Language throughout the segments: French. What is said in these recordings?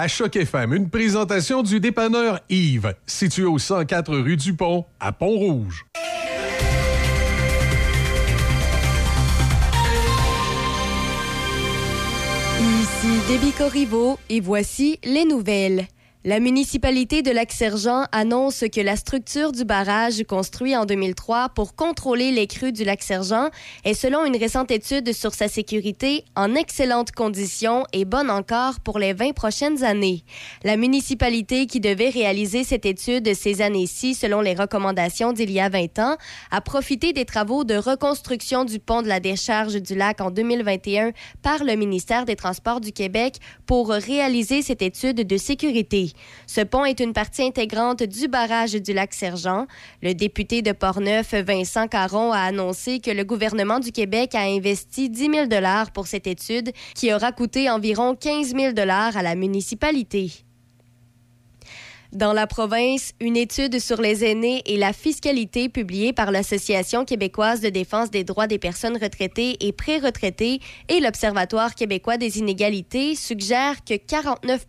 à Choc FM, une présentation du dépanneur Yves, situé au 104 rue du Pont, à Pont-Rouge. Ici Déby Corriveau et voici les nouvelles. La municipalité de Lac-Sergent annonce que la structure du barrage construit en 2003 pour contrôler les crues du Lac-Sergent est, selon une récente étude sur sa sécurité, en excellentes conditions et bonne encore pour les 20 prochaines années. La municipalité qui devait réaliser cette étude ces années-ci, selon les recommandations d'il y a 20 ans, a profité des travaux de reconstruction du pont de la décharge du lac en 2021 par le ministère des Transports du Québec pour réaliser cette étude de sécurité. Ce pont est une partie intégrante du barrage du lac Sergent. Le député de Portneuf, Vincent Caron, a annoncé que le gouvernement du Québec a investi 10 000 pour cette étude qui aura coûté environ 15 000 à la municipalité. Dans la province, une étude sur les aînés et la fiscalité publiée par l'Association québécoise de défense des droits des personnes retraitées et pré-retraitées et l'Observatoire québécois des inégalités suggère que 49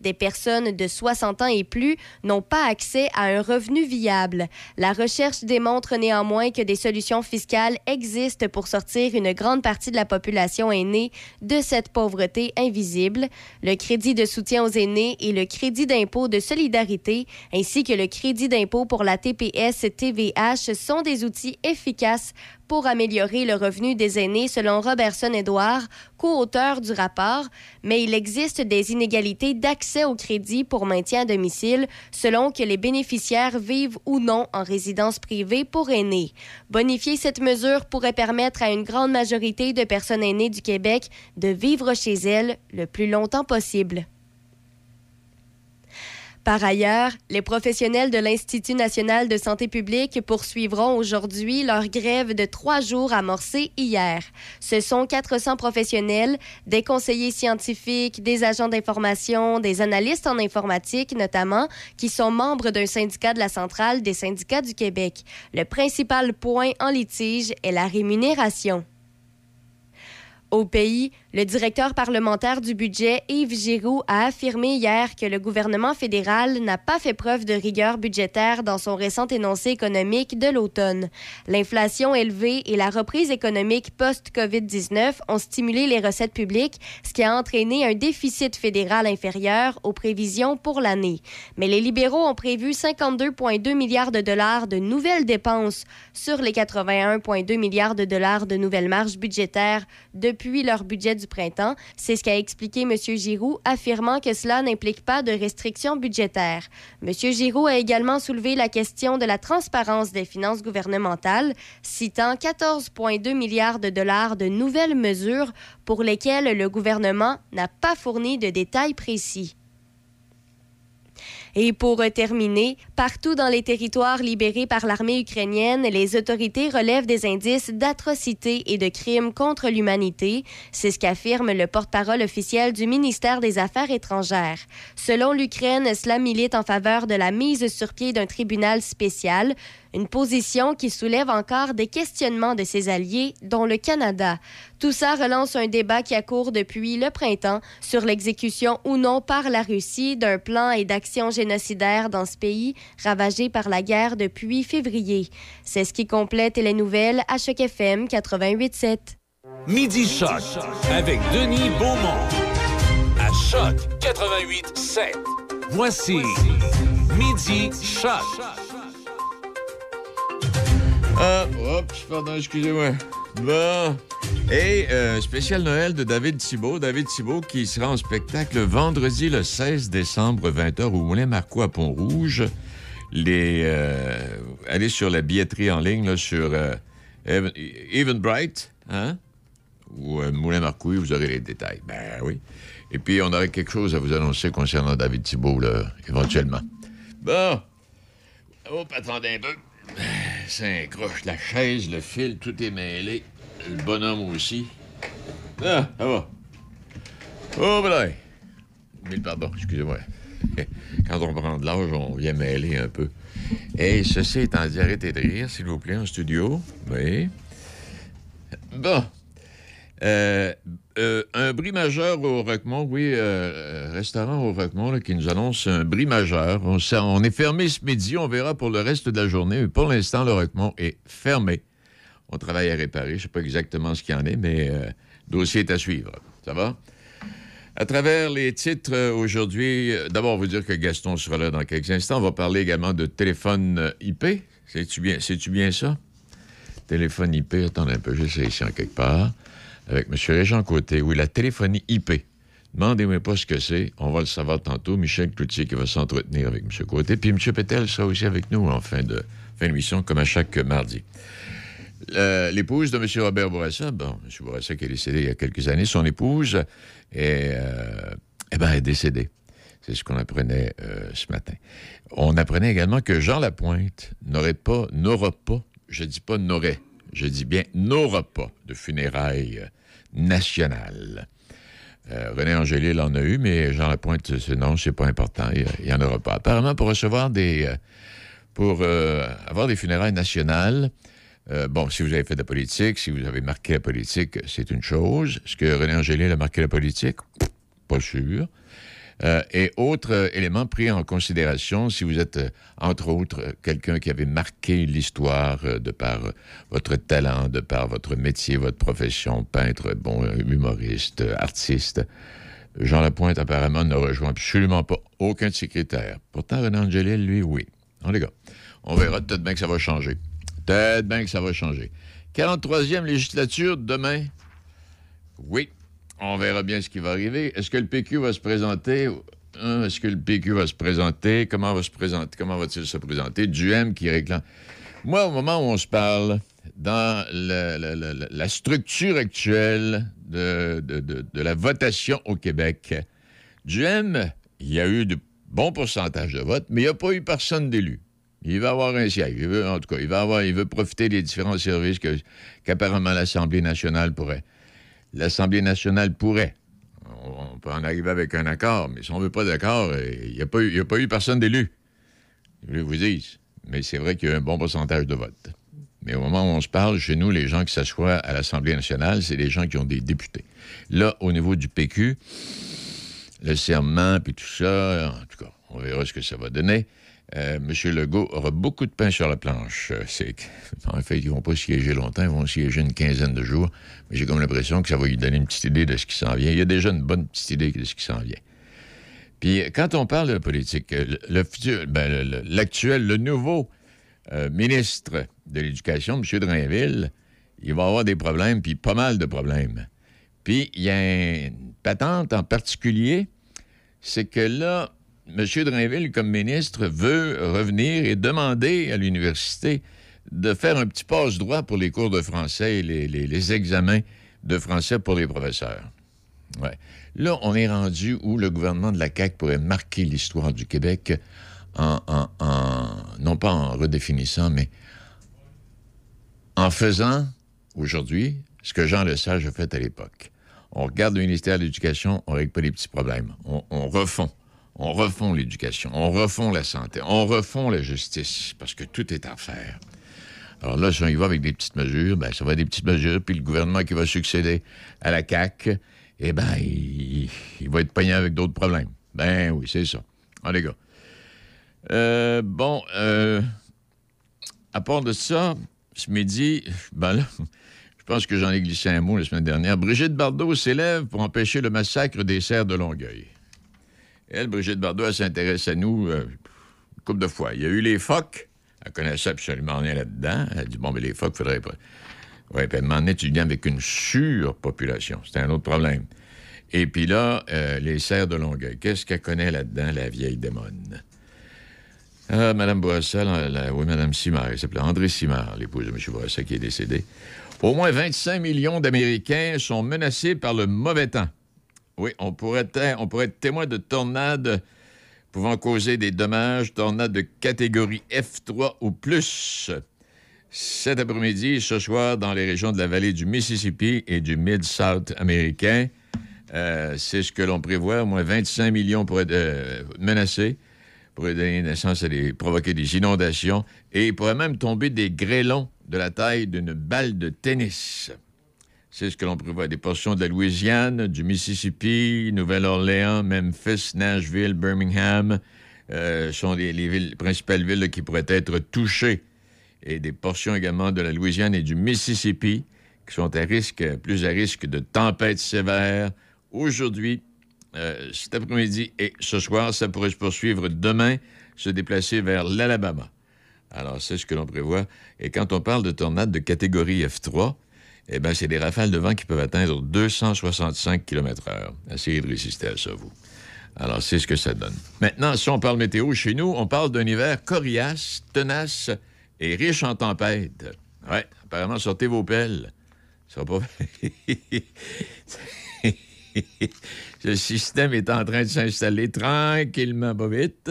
des personnes de 60 ans et plus n'ont pas accès à un revenu viable. La recherche démontre néanmoins que des solutions fiscales existent pour sortir une grande partie de la population aînée de cette pauvreté invisible. Le crédit de soutien aux aînés et le crédit d'impôt de solidarité ainsi que le crédit d'impôt pour la TPS TVH sont des outils efficaces pour améliorer le revenu des aînés selon Robertson Edouard, co-auteur du rapport, mais il existe des inégalités d'accès au crédit pour maintien à domicile selon que les bénéficiaires vivent ou non en résidence privée pour aînés. Bonifier cette mesure pourrait permettre à une grande majorité de personnes aînées du Québec de vivre chez elles le plus longtemps possible. Par ailleurs, les professionnels de l'Institut national de santé publique poursuivront aujourd'hui leur grève de trois jours amorcée hier. Ce sont 400 professionnels, des conseillers scientifiques, des agents d'information, des analystes en informatique notamment, qui sont membres d'un syndicat de la centrale des syndicats du Québec. Le principal point en litige est la rémunération. Au pays, le directeur parlementaire du budget, Yves Giroux, a affirmé hier que le gouvernement fédéral n'a pas fait preuve de rigueur budgétaire dans son récent énoncé économique de l'automne. L'inflation élevée et la reprise économique post-COVID-19 ont stimulé les recettes publiques, ce qui a entraîné un déficit fédéral inférieur aux prévisions pour l'année. Mais les libéraux ont prévu 52,2 milliards de dollars de nouvelles dépenses sur les 81,2 milliards de dollars de nouvelles marges budgétaires depuis leur budget du printemps. C'est ce qu'a expliqué M. Giroux, affirmant que cela n'implique pas de restrictions budgétaires. M. Giroux a également soulevé la question de la transparence des finances gouvernementales, citant 14,2 milliards de dollars de nouvelles mesures pour lesquelles le gouvernement n'a pas fourni de détails précis. Et pour terminer, partout dans les territoires libérés par l'armée ukrainienne, les autorités relèvent des indices d'atrocités et de crimes contre l'humanité. C'est ce qu'affirme le porte-parole officiel du ministère des Affaires étrangères. Selon l'Ukraine, cela milite en faveur de la mise sur pied d'un tribunal spécial une position qui soulève encore des questionnements de ses alliés, dont le Canada. Tout ça relance un débat qui a cours depuis le printemps sur l'exécution ou non par la Russie d'un plan et d'action génocidaire dans ce pays ravagé par la guerre depuis février. C'est ce qui complète les nouvelles à Choc FM 88.7. Midi Choc avec Denis Beaumont à Choc 88.7. Voici Midi Choc. Ah, oups, pardon, excusez-moi. Bon. Et euh, spécial Noël de David Thibault. David Thibault qui sera en spectacle vendredi le 16 décembre, 20h au Moulin Marco à Pont-Rouge. Les, euh, allez sur la billetterie en ligne là, sur euh, Even, Bright, hein? Ou Moulin Marcoux, vous aurez les détails. Ben oui. Et puis, on aurait quelque chose à vous annoncer concernant David Thibault, là, éventuellement. Bon. Oh, attendez un peu. Ça croche la chaise, le fil, tout est mêlé. Le bonhomme aussi. Ah, ça va. Oh, voilà. Mille pardon, excusez-moi. quand on prend de l'âge, on vient mêler un peu. Et ceci étant dit, arrêtez de rire, s'il vous plaît, en studio. Oui. Bon. Euh, euh, un bris majeur au Roquemont, oui, euh, restaurant au Roquemont qui nous annonce un bris majeur. On, on, est fermé ce midi, on verra pour le reste de la journée, mais pour l'instant, le Roquemont est fermé. On travaille à réparer, je ne sais pas exactement ce qu'il y en est, mais le dossier est à suivre. Ça va? À travers les titres aujourd'hui, d'abord, vous dire que Gaston sera là dans quelques instants. On va parler également de téléphone IP. C'est-tu bien, bien ça? Téléphone IP, attendez un peu, j'essaie ici en quelque part avec M. Régent Côté. Oui, la téléphonie IP. Demandez-moi pas ce que c'est. On va le savoir tantôt. Michel Cloutier qui va s'entretenir avec M. Côté. Puis M. Pétel sera aussi avec nous en fin de fin d'émission, comme à chaque mardi. L'épouse de M. Robert Bourassa, bon, M. Bourassa qui est décédé il y a quelques années, son épouse est, euh, eh ben, décédée. C'est ce qu'on apprenait euh, ce matin. On apprenait également que Jean Lapointe n'aurait pas, n'aura pas, je dis pas n'aurait, je dis bien n'aura pas de funérailles nationales. Euh, René Angélil en a eu, mais Jean Lapointe, non, c'est pas important, il n'y en aura pas. Apparemment, pour recevoir des. Euh, pour euh, avoir des funérailles nationales, bon, si vous avez fait de la politique, si vous avez marqué la politique, c'est une chose. Est-ce que René Angélil a marqué la politique? Pas sûr. Euh, et autre euh, élément pris en considération, si vous êtes, euh, entre autres, quelqu'un qui avait marqué l'histoire de par votre talent, de par votre métier, votre profession, peintre, bon, humoriste, artiste, Jean Lapointe, apparemment, ne rejoint absolument pas aucun de ses critères. Pourtant, René Angelil, lui, oui. On les gars, on verra peut-être bien que ça va changer. Peut-être bien que ça va changer. 43e législature, demain, oui, on verra bien ce qui va arriver. Est-ce que le PQ va se présenter? Hein, est-ce que le PQ va se présenter? Comment va se présenter? Comment va-t-il se présenter? Duhem qui réclame. Moi, au moment où on se parle, dans la, structure actuelle de, la votation au Québec, Duhem, il y a eu de bons pourcentages de votes, mais il n'y a pas eu personne d'élu. Il va avoir un siège. en tout cas, il va avoir, il veut profiter des différents services qu'apparemment l'Assemblée nationale pourrait l'Assemblée nationale pourrait. On peut en arriver avec un accord, mais si on ne veut pas d'accord, il n'y a, pas eu, a pas eu personne d'élu. Je vous dis. Mais c'est vrai qu'il y a un bon pourcentage de vote. Mais au moment où on se parle, chez nous, les gens qui s'assoient à l'Assemblée nationale, c'est les gens qui ont des députés. Là, au niveau du PQ, le serment, puis tout ça, en tout cas, on verra ce que ça va donner. Euh, M. Legault aura beaucoup de pain sur la planche. Euh, en fait, ils vont pas siéger longtemps, ils vont siéger une quinzaine de jours. Mais j'ai comme l'impression que ça va lui donner une petite idée de ce qui s'en vient. Il y a déjà une bonne petite idée de ce qui s'en vient. Puis quand on parle de politique, le, futur, ben, l'actuel, le, nouveau euh, ministre de l'Éducation, M. Drainville, il va avoir des problèmes, puis pas mal de problèmes. Puis il y a une patente en particulier, c'est que là, M. Drainville, comme ministre, veut revenir et demander à l'université de faire un petit passe-droit pour les cours de français et les, examens de français pour les professeurs. Là, on est rendu où le gouvernement de la CAQ pourrait marquer l'histoire du Québec en, non pas en redéfinissant, mais en faisant aujourd'hui ce que Jean Lesage a fait à l'époque. On regarde le ministère de l'Éducation, on ne règle pas les petits problèmes. On refond on refond l'éducation, on refond la santé, on refond la justice, parce que tout est à faire. Alors là, si on y va avec des petites mesures, ben, ça va être des petites mesures, puis le gouvernement qui va succéder à la CAQ, eh bien, il, va être pogné avec d'autres problèmes. Ben oui, c'est ça. Ah, les. Euh, bon, euh, à part de ça, ce midi, ben je pense que j'en ai glissé un mot la semaine dernière. Brigitte Bardot s'élève pour empêcher le massacre des serres de Longueuil. Elle, Brigitte Bardot, elle s'intéresse à nous euh, une couple de fois. Il y a eu les phoques. Elle connaissait absolument rien là-dedans. Elle dit, bon, mais les phoques, faudrait pas... Oui, puis elle m'en étudiant avec une surpopulation. C'était un autre problème. Et puis là, euh, les serres de Longueuil. Qu'est-ce qu'elle connaît là-dedans, la vieille démone? Ah, Mme Boissel, oui, Mme Simard, elle s'appelait André Simard, l'épouse de M. Boissel qui est décédé. Au moins 25 millions d'Américains sont menacés par le mauvais temps. Oui, on pourrait, être, on être témoin de tornades pouvant causer des dommages, tornades de catégorie F3 ou plus. Cet après-midi, ce soir, dans les régions de la vallée du Mississippi et du Mid-South américain, Euh, c'est ce que l'on prévoit. Au moins 25 millions pourraient être euh, menacés, pourraient donner naissance à provoquer des inondations et il pourrait même tomber des grêlons de la taille d'une balle de tennis. C'est ce que l'on prévoit. Des portions de la Louisiane, du Mississippi, Nouvelle-Orléans, Memphis, Nashville, Birmingham euh, sont les, principales villes qui pourraient être touchées. Et des portions également de la Louisiane et du Mississippi qui sont à risque, plus à risque de tempêtes sévères aujourd'hui, euh, cet après-midi et ce soir. Ça pourrait se poursuivre demain, se déplacer vers l'Alabama. Alors, c'est ce que l'on prévoit. Et quand on parle de tornades de catégorie F3, eh bien, c'est des rafales de vent qui peuvent atteindre 265 km/h. Essayez de résister à ça, vous. Alors, c'est ce que ça donne. Maintenant, si on parle météo chez nous, on parle d'un hiver coriace, tenace et riche en tempêtes. Oui, apparemment, sortez vos pelles. Ça va pas... Ce système est en train de s'installer tranquillement, pas vite.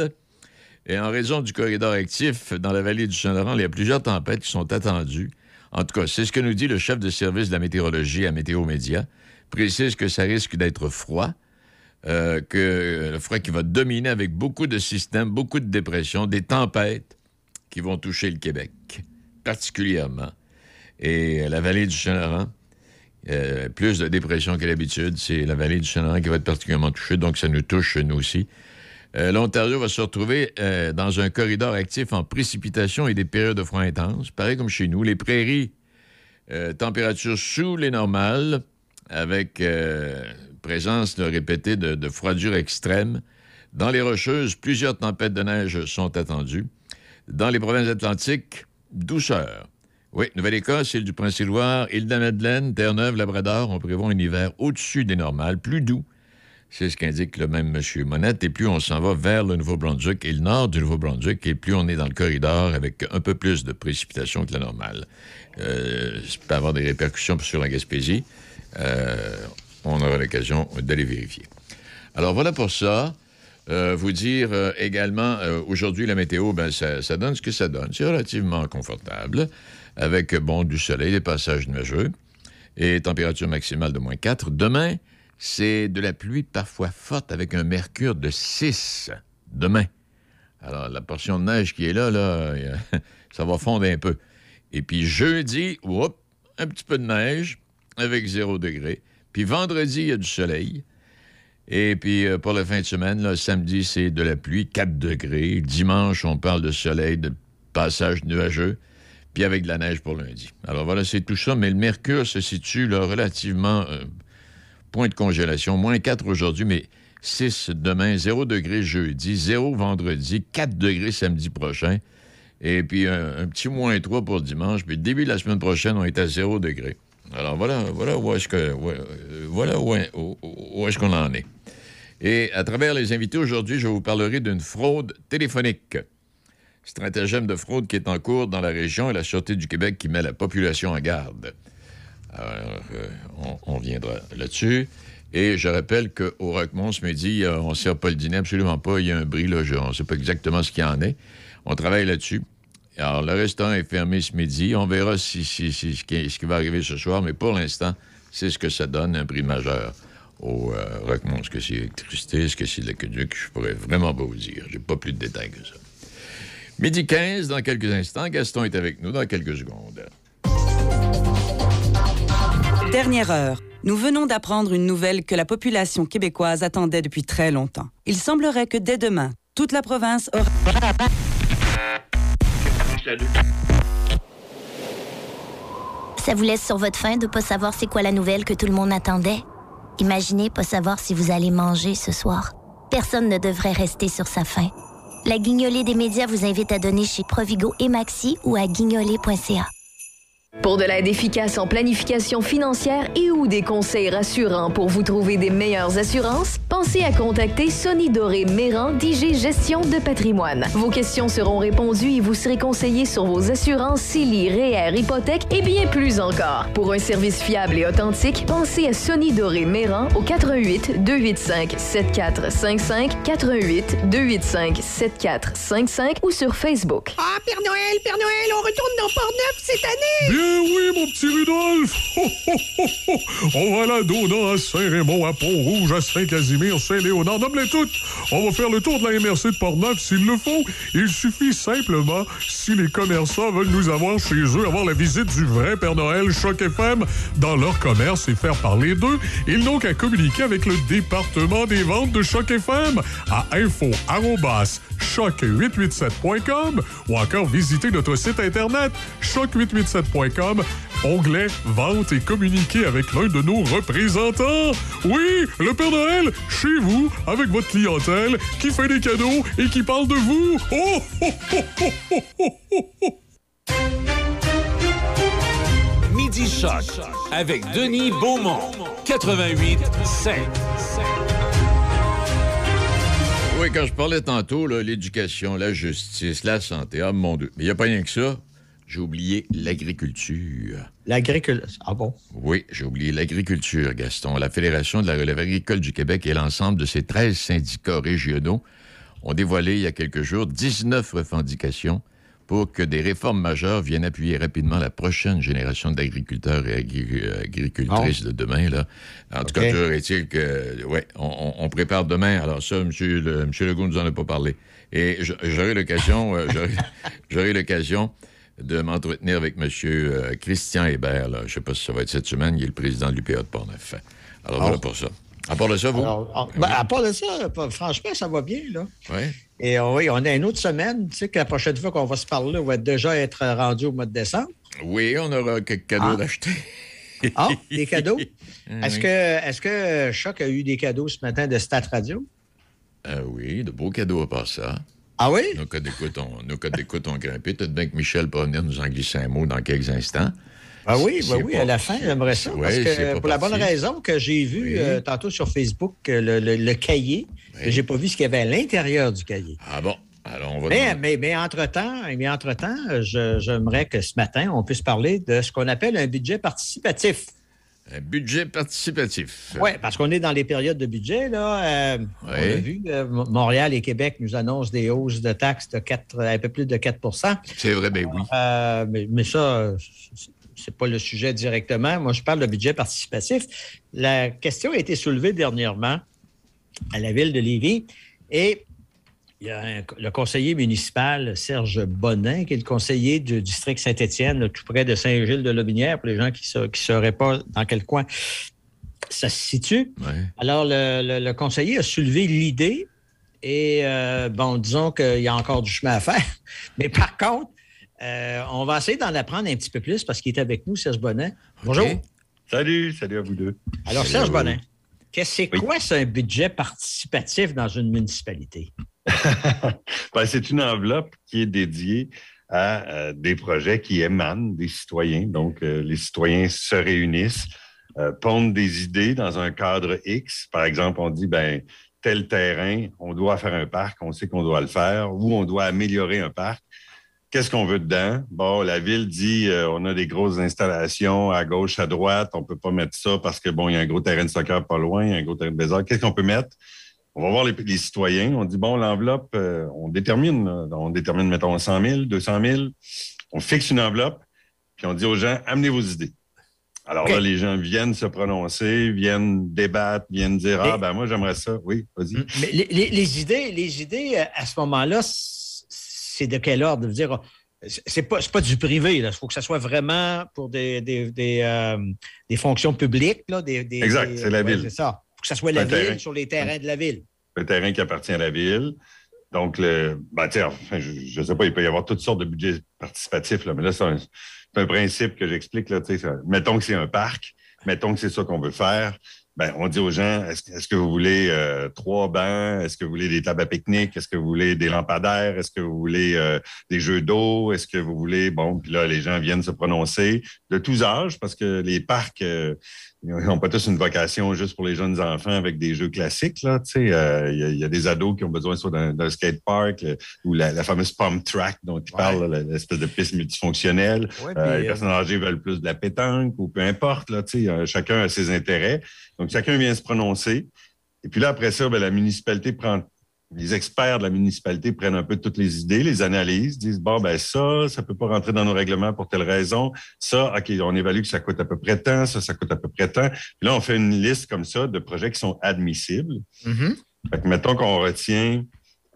Et en raison du corridor actif dans la vallée du Saint-Laurent, il y a plusieurs tempêtes qui sont attendues. En tout cas, c'est ce que nous dit le chef de service de la météorologie à Météo Média. Précise que ça risque d'être froid, euh, que le froid qui va dominer avec beaucoup de systèmes, beaucoup de dépressions, des tempêtes qui vont toucher le Québec, particulièrement. Et la vallée du Saint-Laurent, euh, plus de dépression que d'habitude. C'est la vallée du Saint-Laurent qui va être particulièrement touchée, donc ça nous touche, nous aussi. Euh, L'Ontario va se retrouver euh, dans un corridor actif en précipitation et des périodes de froid intense, pareil comme chez nous. Les prairies, euh, température sous les normales, avec euh, présence de répétée de, de froidure. Dans les Rocheuses, plusieurs tempêtes de neige sont attendues. Dans les provinces atlantiques, douceur. Oui, Nouvelle-Écosse, île du Prince-Édouard, île de la Madeleine, Terre-Neuve, Labrador, on prévoit un hiver au-dessus des normales, plus doux. C'est ce qu'indique le même M. Monette. Et plus on s'en va vers le Nouveau-Brunswick et le nord du Nouveau-Brunswick, et plus on est dans le corridor avec un peu plus de précipitations que la normale. Euh, ça peut avoir des répercussions sur la Gaspésie. Euh, on aura l'occasion d'aller vérifier. Alors voilà pour ça. Euh, vous dire également, aujourd'hui, la météo, ben, ça, ça donne ce que ça donne. C'est relativement confortable, avec, bon, du soleil, des passages nuageux et température maximale de moins 4. Demain, c'est de la pluie parfois forte avec un mercure de 6 demain. Alors, la portion de neige qui est là, là, ça va fondre un peu. Et puis jeudi, whoop, un petit peu de neige avec 0 degré. Puis vendredi, il y a du soleil. Et puis euh, pour la fin de semaine, samedi, c'est de la pluie, 4 degrés. Dimanche, on parle de soleil, de passage nuageux, puis avec de la neige pour lundi. Alors voilà, c'est tout ça, mais le mercure se situe là, relativement euh, point de congélation. Moins 4 aujourd'hui, mais 6 demain, 0 degré jeudi, 0 vendredi, 4 degrés samedi prochain. Et puis un, petit moins 3 pour dimanche. Puis début de la semaine prochaine, on est à 0 degré. Alors voilà, voilà où est-ce que euh, voilà où- où est-ce qu'on en est. Et à travers les invités aujourd'hui, je vous parlerai d'une fraude téléphonique. Stratagème de fraude qui est en cours dans la région et la Sûreté du Québec qui met la population en garde. Alors, euh, on, viendra là-dessus. Et je rappelle qu'au Roquemont, ce midi, euh, on ne sert pas le dîner, absolument pas. Il y a un bris, là, je- on ne sait pas exactement ce qu'il y en est. On travaille là-dessus. Alors, le restaurant est fermé ce midi. On verra si, ce, qui, ce va arriver ce soir, mais pour l'instant, c'est ce que ça donne, un prix majeur au euh, Roquemont. Est-ce que c'est l'électricité? Est-ce que c'est l'aqueduc? Je pourrais vraiment pas vous dire. J'ai pas plus de détails que ça. Midi 15, dans quelques instants. Gaston est avec nous dans quelques secondes. Dernière heure. Nous venons d'apprendre une nouvelle que la population québécoise attendait depuis très longtemps. Il semblerait que dès demain, toute la province aura... Ça vous laisse sur votre faim de pas savoir c'est quoi la nouvelle que tout le monde attendait? Imaginez pas savoir si vous allez manger ce soir. Personne ne devrait rester sur sa faim. La guignolée des médias vous invite à donner chez Provigo et Maxi ou à guignolée.ca. Pour de l'aide efficace en planification financière et ou des conseils rassurants pour vous trouver des meilleures assurances, pensez à contacter Sonny Doré Méran d'IG Gestion de patrimoine. Vos questions seront répondues et vous serez conseillé sur vos assurances CELI, REER, hypothèque et bien plus encore. Pour un service fiable et authentique, pensez à Sonny Doré Méran au 88 285 7455 88 285 7455 ou sur Facebook. Ah, Père Noël, Père Noël, on retourne dans Port-Neuf cette année! Oui, mon petit Rudolph! On va la donner à Saint-Raymond, à Pont-Rouge, à Saint-Casimir, Saint-Léonard, nomme-les toutes! On va faire le tour de la MRC de Portneuf s'il le faut. Il suffit simplement, si les commerçants veulent nous avoir chez eux, avoir la visite du vrai Père Noël Choc FM dans leur commerce et faire parler d'eux, ils n'ont qu'à communiquer avec le département des ventes de Choc FM à info choc887.com ou encore visiter notre site internet choc887.com, onglet Vente et communiquer avec l'un de nos représentants. Oui, le Père Noël, chez vous, avec votre clientèle, qui fait des cadeaux et qui parle de vous. Oh, oh, oh, oh, oh, oh, oh. Midi Choc avec Denis Beaumont. 88 7. Oui, quand je parlais tantôt, l'éducation, la justice, la santé, ah mon Dieu. Mais il n'y a pas rien que ça. J'ai oublié l'agriculture. L'agriculture. Ah bon? Oui, j'ai oublié l'agriculture, Gaston. La Fédération de la relève agricole du Québec et l'ensemble de ses 13 syndicats régionaux ont dévoilé il y a quelques jours 19 revendications pour que des réformes majeures viennent appuyer rapidement la prochaine génération d'agriculteurs et agri- agricultrices de demain. Là. En tout cas, toujours est-il que, ouais, on, prépare demain. Alors ça, M. Le. Legault nous en a pas parlé. Et j'aurai l'occasion, euh, j'aurai l'occasion de m'entretenir avec M. euh, Christian Hébert. Là. Je ne sais pas si ça va être cette semaine. Il est le président de l'UPA de Portneuf. Alors voilà pour ça. À part de ça, vous? Alors, ah, ben, à part de ça, pas- franchement, ça va bien, là. Ouais. Et euh, oui, on a une autre semaine. Tu sais que la prochaine fois qu'on va se parler, on va déjà être rendu au mois de décembre. Oui, on aura quelques cadeaux Ah. d'acheter. Ah, des cadeaux? Est-ce oui. que, est que Choc a eu des cadeaux ce matin de Stat Radio? Ah oui, de beaux cadeaux à part ça. Ah oui? Nos codes d'écoute ont grimpé. Peut-être bien que Michel pourra venir nous en glisser un mot dans quelques instants. Ah oui, ben oui, pas- à la fin, j'aimerais ça. Ouais, parce c'est que pas pour la bonne raison que j'ai vu Oui. euh, tantôt sur Facebook euh, le, le- le cahier, mais j'ai pas vu ce qu'il y avait à l'intérieur du cahier. Ah bon? Alors, on va... Mais, demander- mais, mais entre-temps, mais entre-temps, j'aimerais que ce matin, on puisse parler de ce qu'on appelle un budget participatif. Un budget participatif. Oui, parce qu'on est dans les périodes de budget. Là, Euh, On a vu, euh, Montréal et Québec nous annoncent des hausses de taxes de 4, un peu plus de 4% C'est vrai, ben oui. Euh, mais, mais ça, c'est- c'est pas le sujet directement. Moi, je parle de budget participatif. La question a été soulevée dernièrement à la ville de Lévis et il y a un- le conseiller municipal Serge Bonin, qui est le conseiller du district Saint-Étienne, tout près de Saint-Gilles-de-Lobinière, pour les gens qui ne sauraient pas dans quel coin ça se situe. Ouais. Alors, le, le- le conseiller a soulevé l'idée et, euh, bon, disons qu'il y a encore du chemin à faire. Mais par contre, euh, on va essayer d'en apprendre un petit peu plus parce qu'il est avec nous, Serge Bonnet. Bonjour. Salut, salut à vous deux. Alors, Salut Serge à vous. Bonnet, qu'est-ce c'est Oui. quoi, c'est un budget participatif dans une municipalité? Ben, c'est une enveloppe qui est dédiée à euh, des projets qui émanent des citoyens. Donc, euh, les citoyens se réunissent, euh, pondent des idées dans un cadre X. Par exemple, on dit, ben, tel terrain, on doit faire un parc, on sait qu'on doit le faire, ou on doit améliorer un parc. Qu'est-ce qu'on veut dedans? Bon, la ville dit, on a des grosses installations à gauche, à droite, on peut pas mettre ça parce que, bon, y a un gros terrain de soccer pas loin, il y a un gros terrain de baseball. Qu'est-ce qu'on peut mettre? On va voir les, les citoyens. On dit, bon, l'enveloppe, euh, on détermine. là. On détermine, mettons, 100 000, 200 000. On fixe une enveloppe, puis on dit aux gens, amenez vos idées. Alors là, les gens viennent se prononcer, viennent débattre, viennent dire, ah, ben moi, j'aimerais ça. Oui, vas-y. Mais les, les- les idées, les idées, euh, à ce moment-là, c'est de quel ordre? Je veux dire, c'est pas, pas du privé. Il faut que ça soit vraiment pour des, des, des, euh, des fonctions publiques. Là, des, Exact, c'est la ville. C'est ça. Que ça soit la Un ville terrain. sur les terrains de la ville. le terrain qui appartient à la ville. Donc, le, ben, enfin, je ne sais pas, il peut y avoir toutes sortes de budgets participatifs, là, mais là, c'est un, principe que j'explique. Mettons que c'est un parc, mettons que c'est ça qu'on veut faire. Ben, on dit aux gens, est-ce, est-ce que vous voulez euh, trois bancs? Est-ce que vous voulez des tables à pique-nique? Est-ce que vous voulez des lampadaires? Est-ce que vous voulez euh, des jeux d'eau? Est-ce que vous voulez... Bon, puis là, les gens viennent se prononcer de tous âges parce que les parcs... euh, ils n'ont pas tous une vocation juste pour les jeunes enfants avec des jeux classiques. Là, tu sais, euh, il y, a- il y a des ados qui ont besoin soit d'un, skate park euh, ou la, la fameuse pump track dont tu Ouais. parles, l'espèce de piste multifonctionnelle. Ouais, Euh, les euh, personnes âgées veulent plus de la pétanque ou peu importe. Là, tu sais, euh, chacun a ses intérêts. Donc, chacun vient se prononcer. Et puis là, après ça, ben, la municipalité prend les experts de la municipalité prennent un peu toutes les idées, les analysent, disent bon ben ça, ça peut pas rentrer dans nos règlements pour telle raison. Ça, ok, on évalue que ça coûte à peu près tant, ça, ça coûte à peu près tant. Puis là, on fait une liste comme ça de projets qui sont admissibles. Mhm. Fait que mettons qu'on retient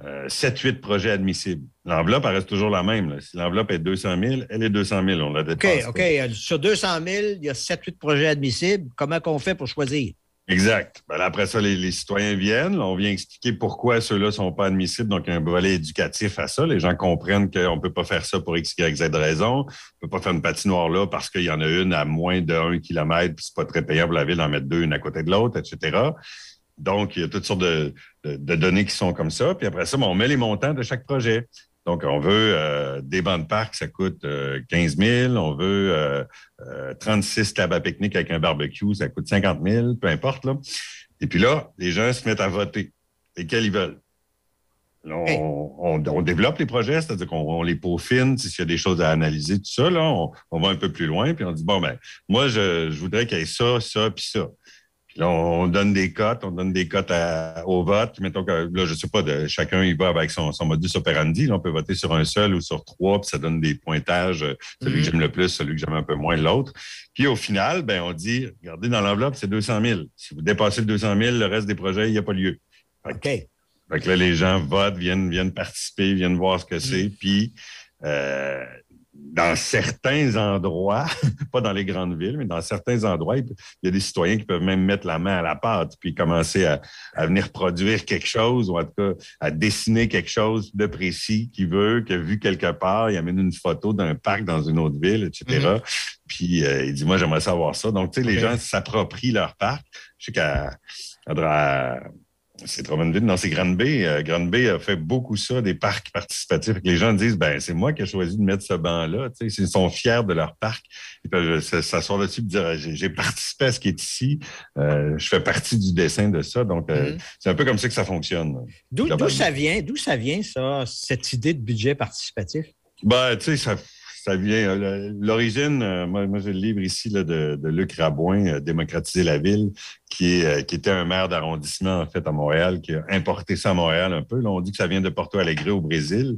euh, 7-8 projets admissibles. L'enveloppe, elle reste toujours la même. là. Si l'enveloppe est 200 000, elle est 200 000. On la OK, dépasse. pas. OK. Euh, Sur 200 000, il y a 7-8 projets admissibles. Comment qu'on fait pour choisir? Exact. Ben après ça, les, les citoyens viennent. On vient expliquer pourquoi ceux-là ne sont pas admissibles. Donc, il y a un volet éducatif à ça. Les gens comprennent qu'on ne peut pas faire ça pour X, Y, Z raison. On ne peut pas faire une patinoire là parce qu'il y en a une à moins de 1 km, puis c'est pas très payant pour la ville d'en mettre deux, une à côté de l'autre, etc. Donc, il y a toutes sortes de, de- de données qui sont comme ça. Puis après ça, ben, on met les montants de chaque projet. Donc, on veut euh, des bancs de parc, ça coûte euh, 15 000. On veut euh, euh, 36 tables à pique-nique avec un barbecue, ça coûte 50 000, peu importe. Là. Et puis là, les gens se mettent à voter lesquels ils veulent? Là, on, on- on développe les projets, c'est-à-dire qu'on on les peaufine. S'il y a des choses à analyser, tout ça, là, on, on va un peu plus loin, puis on dit, bon, ben, moi, je, je voudrais qu'il y ait ça, ça, puis ça. On donne des cotes, on donne des cotes au vote. Mettons que, là, je sais pas, de, chacun y va avec son, son modus operandi. Là, on peut voter sur un seul ou sur trois, puis ça donne des pointages. euh, Celui Mhm. que j'aime le plus, celui que j'aime un peu moins, l'autre. Puis au final, ben, on dit, regardez, dans l'enveloppe, c'est 200 000. Si vous dépassez le 200 000, le reste des projets, il n'y a pas lieu. Fait OK. fait que là, les gens votent, viennent, viennent participer, viennent voir ce que c'est. Puis, euh, dans certains endroits, pas dans les grandes villes, mais dans certains endroits, il y a des citoyens qui peuvent même mettre la main à la pâte, puis commencer à, à venir produire quelque chose, ou en tout cas à dessiner quelque chose de précis qu'il veut, qu'il a vu quelque part, il amène une photo d'un parc dans une autre ville, etc. Puis euh, il dit, moi, j'aimerais savoir ça. Donc, tu sais, les gens s'approprient leur parc. Je c'est Drummondville, dans ces Granby. Euh, Granby a fait beaucoup ça, des parcs participatifs. Les gens disent, ben c'est moi qui ai choisi de mettre ce banc-là. Tu sais, ils sont fiers de leur parc. Ils peuvent s'asseoir dessus et dire, j'ai j'ai participé à ce qui est ici. Euh, je fais partie du dessin de ça. Donc, euh, Mhm. c'est un peu comme ça que ça fonctionne. D'où ça vient? D'où ça vient, ça, cette idée de budget participatif? Ben, tu sais, ça, ça vient. euh, L'origine, euh, moi, j'ai le livre ici de, Luc Rabouin, euh, Démocratiser la ville, qui, était un maire d'arrondissement, en fait, à Montréal, qui a importé ça à Montréal un peu. On dit que ça vient de Porto Alegre au Brésil.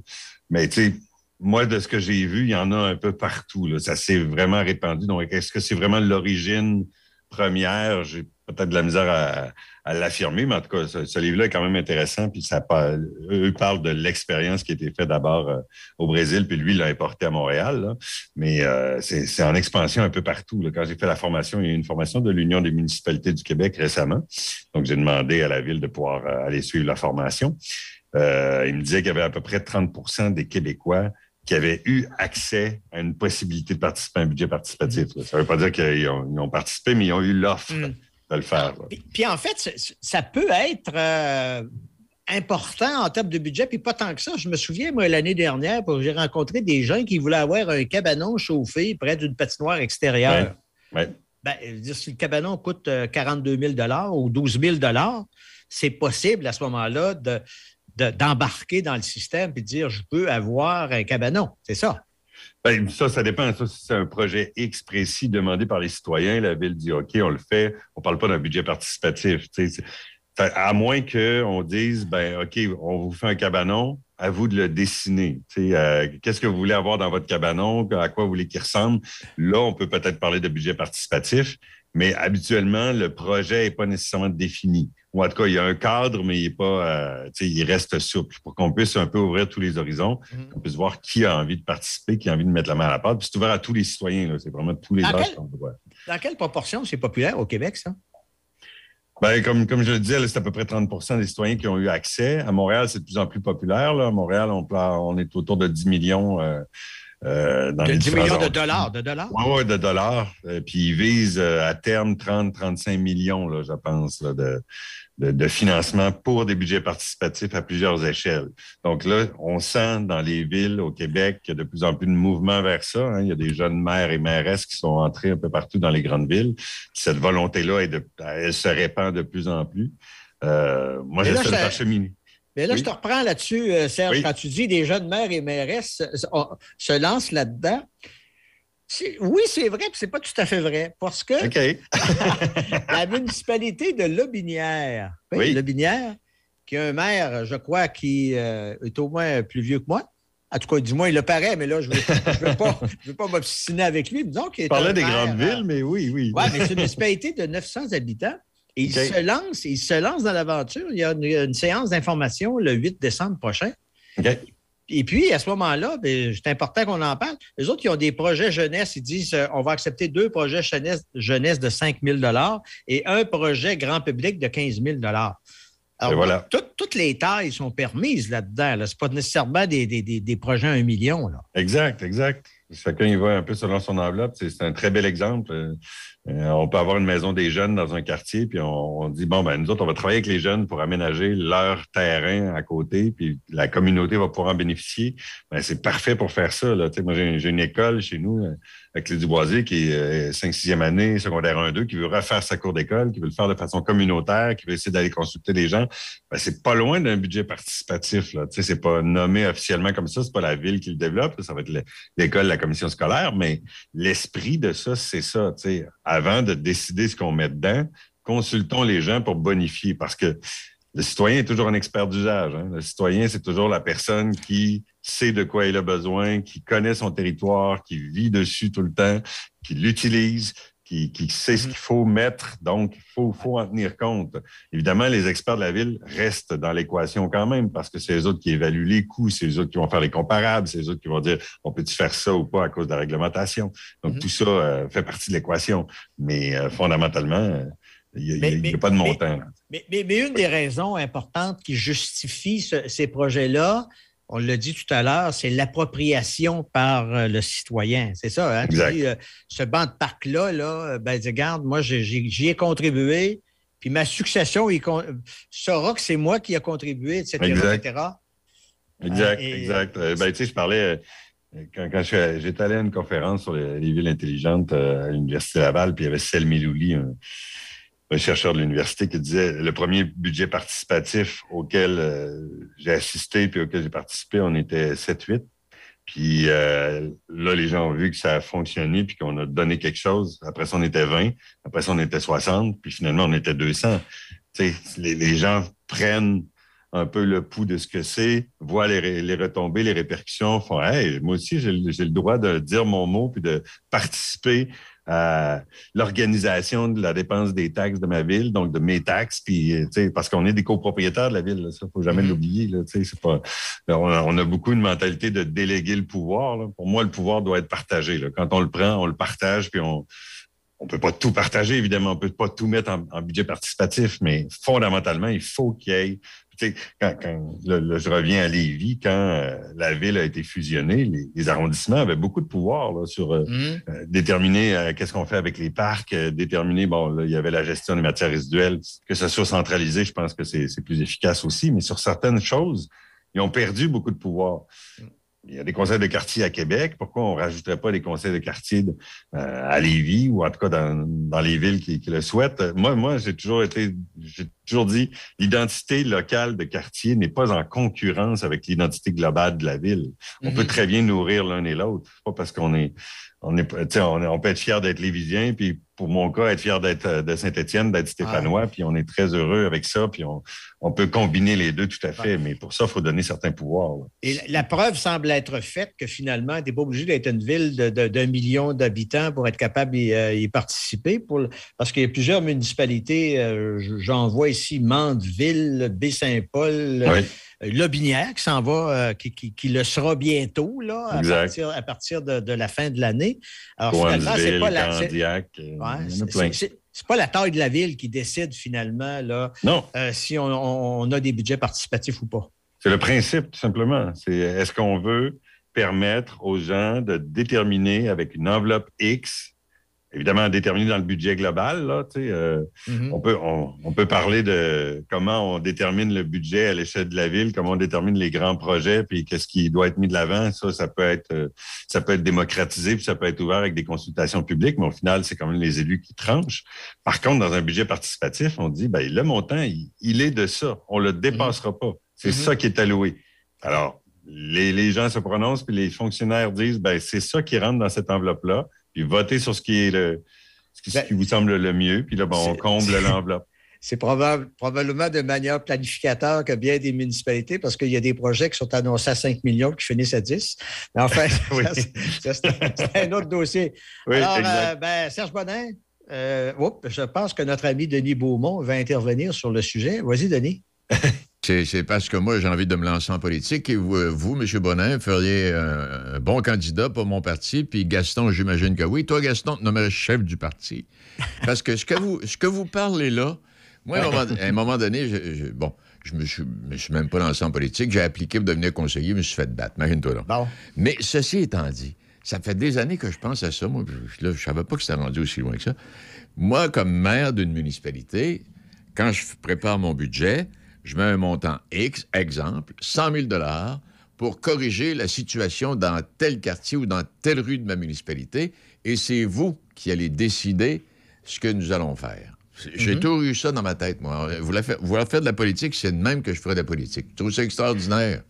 Mais, tu sais, moi, de ce que j'ai vu, il y en a un peu partout. Ça s'est vraiment répandu. Donc, est-ce que c'est vraiment l'origine première? J'ai peut-être de la misère à, à l'affirmer, mais en tout cas, ce, ce livre-là est quand même intéressant. Puis ça parle, eux parlent de l'expérience qui a été faite d'abord euh, au Brésil, puis lui, l'a importé à Montréal. là. Mais euh, c'est c'est en expansion un peu partout. là. Quand j'ai fait la formation, il y a eu une formation de l'Union des municipalités du Québec récemment. Donc, j'ai demandé à la ville de pouvoir euh, aller suivre la formation. Euh, il me disait qu'il y avait à peu près 30% des Québécois qui avaient eu accès à une possibilité de participer à un budget participatif. là. Ça ne veut pas dire qu'ils ont, ont participé, mais ils ont eu l'offre Mm. de le faire. Puis, puis en fait, ça peut être euh, important en termes de budget, puis pas tant que ça. Je me souviens, moi, l'année dernière, j'ai rencontré des gens qui voulaient avoir un cabanon chauffé près d'une patinoire extérieure. Ouais. Ben, veux dire, si le cabanon coûte euh, 42 000 ou 12 000 c'est possible à ce moment-là de- de- d'embarquer dans le système et dire je veux avoir un cabanon. C'est ça. Ben, ça, ça dépend. Ça, si c'est un projet X précis demandé par les citoyens. La ville dit OK, on le fait. On ne parle pas d'un budget participatif. À moins qu'on dise ben OK, on vous fait un cabanon, à vous de le dessiner. Euh, Qu'est-ce que vous voulez avoir dans votre cabanon? À quoi vous voulez qu'il ressemble? Là, on peut peut-être parler de budget participatif, mais habituellement, le projet n'est pas nécessairement défini. Ou en tout cas, il y a un cadre, mais il est pas, euh, il reste souple pour qu'on puisse un peu ouvrir tous les horizons, Mhm. qu'on puisse voir qui a envie de participer, qui a envie de mettre la main à la pâte. Puis c'est ouvert à tous les citoyens. là. C'est vraiment tous les âges quel- qu'on voit. Dans quelle proportion c'est populaire au Québec, ça? Ben, comme, comme je le disais, là, c'est à peu près 30% des citoyens qui ont eu accès. À Montréal, c'est de plus en plus populaire. Là. À Montréal, on, on est autour de 10 millions euh, euh, dans De les 10 différents millions de dollars, de dollars? Oui, oui, de dollars. Euh, puis ils visent euh, à terme 30-35 millions, là, je pense, là, de, de, de financement pour des budgets participatifs à plusieurs échelles. Donc là, on sent dans les villes au Québec qu'il y a de plus en plus de mouvements vers ça. hein. Il y a des jeunes maires et mairesses qui sont entrés un peu partout dans les grandes villes. Cette volonté-là, elle se répand de plus en plus. Euh, moi, j'essaie de faire cheminer. Mais là, Oui. je te reprends là-dessus, euh, Serge, Oui. quand tu dis des jeunes maires et mairesses se, on- se lancent là-dedans. Oui, c'est vrai, puis c'est pas tout à fait vrai. Parce que la municipalité de Lobinière, oui, Oui. Lobinière, qui a un maire, je crois, qui euh, est au moins plus vieux que moi. En tout cas, du moins, il le paraît, mais là, je ne veux, pas, pas m'obstiner avec lui. Disons qu'il parlait des grandes villes, mais oui, oui. Oui, mais c'est une municipalité de 900 habitants. Et il se lance, il se lance dans l'aventure. Il y a une, séance d'information le 8 décembre prochain. Et puis, à ce moment-là, ben, c'est important qu'on en parle. Les autres, qui ont des projets jeunesse, ils disent euh, on va accepter deux projets jeunesse, jeunesse de 5 000 et un projet grand public de 15 000 alors, voilà. toutes les tailles sont permises là-dedans. Ce n'est pas nécessairement des, des, projets à un million. Là. Exact, exact. Chacun y va un peu selon son enveloppe. C'est un très bel exemple. Euh, on peut avoir une maison des jeunes dans un quartier, puis on, dit bon, ben nous autres, on va travailler avec les jeunes pour aménager leur terrain à côté, puis la communauté va pouvoir en bénéficier. Ben, c'est parfait pour faire ça. Là. moi, j'ai une école chez nous euh, avec les Duboisier qui est 5-6e euh, année, secondaire 1-2, qui veut refaire sa cour d'école, qui veut le faire de façon communautaire, qui veut essayer d'aller consulter des gens. Ben, c'est pas loin d'un budget participatif. Là. C'est pas nommé officiellement comme ça, c'est pas la ville qui le développe, ça va être l'école, la commission scolaire, mais l'esprit de ça, c'est ça. sais avant de décider ce qu'on met dedans, consultons les gens pour bonifier parce que le citoyen est toujours un expert d'usage. Hein. Le citoyen, c'est toujours la personne qui sait de quoi il a besoin, qui connaît son territoire, qui vit dessus tout le temps, qui l'utilise, qui, sait ce mm-hmm. qu'il faut mettre. Donc, il faut, faut, en tenir compte. Évidemment, les experts de la ville restent dans l'équation quand même parce que c'est eux autres qui évaluent les coûts, c'est eux autres qui vont faire les comparables, c'est eux autres qui vont dire on peut-tu faire ça ou pas à cause de la réglementation? Donc, mm-hmm. tout ça euh, fait partie de l'équation. Mais euh, fondamentalement, il n'y a, pas de montant. Mais, mais, une des raisons importantes qui justifie ces projets-là, on l'a dit tout à l'heure, c'est l'appropriation par euh, le citoyen. C'est ça, hein? Euh, ce banc de parc-là, là, ben, regarde, moi, j'y ai contribué, puis ma succession il saura que c'est moi qui ai contribué, etc., exact. Exact, euh, exact. Ben, tu sais, je parlais, quand, j'étais allé à une conférence sur les, villes intelligentes à l'Université Laval, puis il y avait Selmi Louli, un, un chercheur de l'université qui disait le premier budget participatif auquel euh, j'ai assisté puis auquel j'ai participé, on était 7-8. Puis euh, là, les gens ont vu que ça a fonctionné puis qu'on a donné quelque chose. Après ça, on était 20. Après ça, on était 60. Puis finalement, on était 200. Les, les gens prennent un peu le pouls de ce que c'est, voient les, les, retombées, les répercussions, font Hey, moi aussi, j'ai le droit de dire mon mot puis de participer à l'organisation de la dépense des taxes de ma ville, donc de mes taxes, puis parce qu'on est des copropriétaires de la ville, ça faut jamais mm-hmm. l'oublier. Pas, on a, beaucoup une mentalité de déléguer le pouvoir. Pour moi, le pouvoir doit être partagé. Quand on le prend, on le partage, puis on on peut pas tout partager, évidemment, on peut pas tout mettre en, en budget participatif, mais fondamentalement, il faut qu'il y ait quand, je reviens à Lévis, quand euh, la ville a été fusionnée, les, arrondissements avaient beaucoup de pouvoir sur euh, mmh. euh, déterminer qu'est-ce qu'on fait avec les parcs, déterminer, bon, il y avait la gestion des matières résiduelles, que ça soit centralisé, je pense que c'est plus efficace aussi, mais sur certaines choses, ils ont perdu beaucoup de pouvoir. Mmh. Il y a des conseils de quartier à Québec. Pourquoi on ne rajouterait pas des conseils de quartier euh, à Lévis ou en tout cas dans, les villes qui, le souhaitent? Moi, moi, j'ai toujours été, j'ai toujours dit, l'identité locale de quartier n'est pas en concurrence avec l'identité globale de la ville. On peut mhm. très bien nourrir l'un et l'autre. Pas parce qu'on est, on, est, on, on peut être fier d'être lévisien, puis pour mon cas, être fier d'être euh, de Saint-Étienne, d'être stéphanois, puis on est très heureux avec ça, puis on, on peut combiner les deux tout à fait, mais pour ça, il faut donner certains pouvoirs. Et la, preuve semble être faite que finalement, tu n'es pas obligé d'être une ville d'un million d'habitants pour être capable d'y euh, participer, pour, parce qu'il y a plusieurs municipalités, euh, j'en vois ici, Mandeville, Baie-Saint-Paul. Lobinière qui s'en va, euh, qui, qui, le sera bientôt, là, à partir, à partir de, de, la fin de l'année. Alors, finalement, c'est pas la. c'est pas la taille de la ville qui décide finalement là, euh, si on, on, a des budgets participatifs ou pas. C'est le principe, tout simplement. C'est est-ce qu'on veut permettre aux gens de déterminer avec une enveloppe X évidemment déterminé dans le budget global. Là, euh, mm-hmm. on, peut, on, peut parler de comment on détermine le budget à l'échelle de la ville, comment on détermine les grands projets, puis qu'est-ce qui doit être mis de l'avant. Ça, ça peut être euh, ça peut être démocratisé, puis ça peut être ouvert avec des consultations publiques, mais au final, c'est quand même les élus qui tranchent. Par contre, dans un budget participatif, on dit ben, le montant, il, est de ça. On le dépassera pas. C'est mm-hmm. ça qui est alloué. Alors, les, les gens se prononcent, puis les fonctionnaires disent ben, c'est ça qui rentre dans cette enveloppe-là puis votez sur ce qui est le ce qui, ben, vous semble le mieux, puis là, bon, on comble l'enveloppe. c'est probablement de manière planificateur que bien des municipalités parce qu'il y a des projets qui sont annoncés à 5 millions qui finissent à 10. Mais enfin, c'est un autre dossier. Alors, euh, ben, Serge Bonin, euh, je pense que notre ami Denis Beaumont va intervenir sur le sujet. Vas-y, Denis. C'est parce que moi, j'ai envie de me lancer en politique et vous, vous M. Bonin, feriez un bon candidat pour mon parti. Puis Gaston, j'imagine que oui. Toi, Gaston, tu nommerais chef du parti. Parce que ce que vous, ce que vous parlez là, moi, à un moment, donné, je, bon, je me suis, me suis même pas lancé en politique. J'ai appliqué pour devenir conseiller, je me suis fait battre. Imagine-toi là. Mais ceci étant dit, ça fait des années que je pense à ça. Moi, je, là, je savais pas que c'était rendu aussi loin que ça. Moi, comme maire d'une municipalité, quand je prépare mon budget, je mets un montant X, exemple, 100 000 pour corriger la situation dans tel quartier ou dans telle rue de ma municipalité, et c'est vous qui allez décider ce que nous allons faire. J'ai mhm. toujours eu ça dans ma tête, moi. Vous voulez faire, de la politique, c'est de même que je ferais de la politique. Je trouve ça extraordinaire.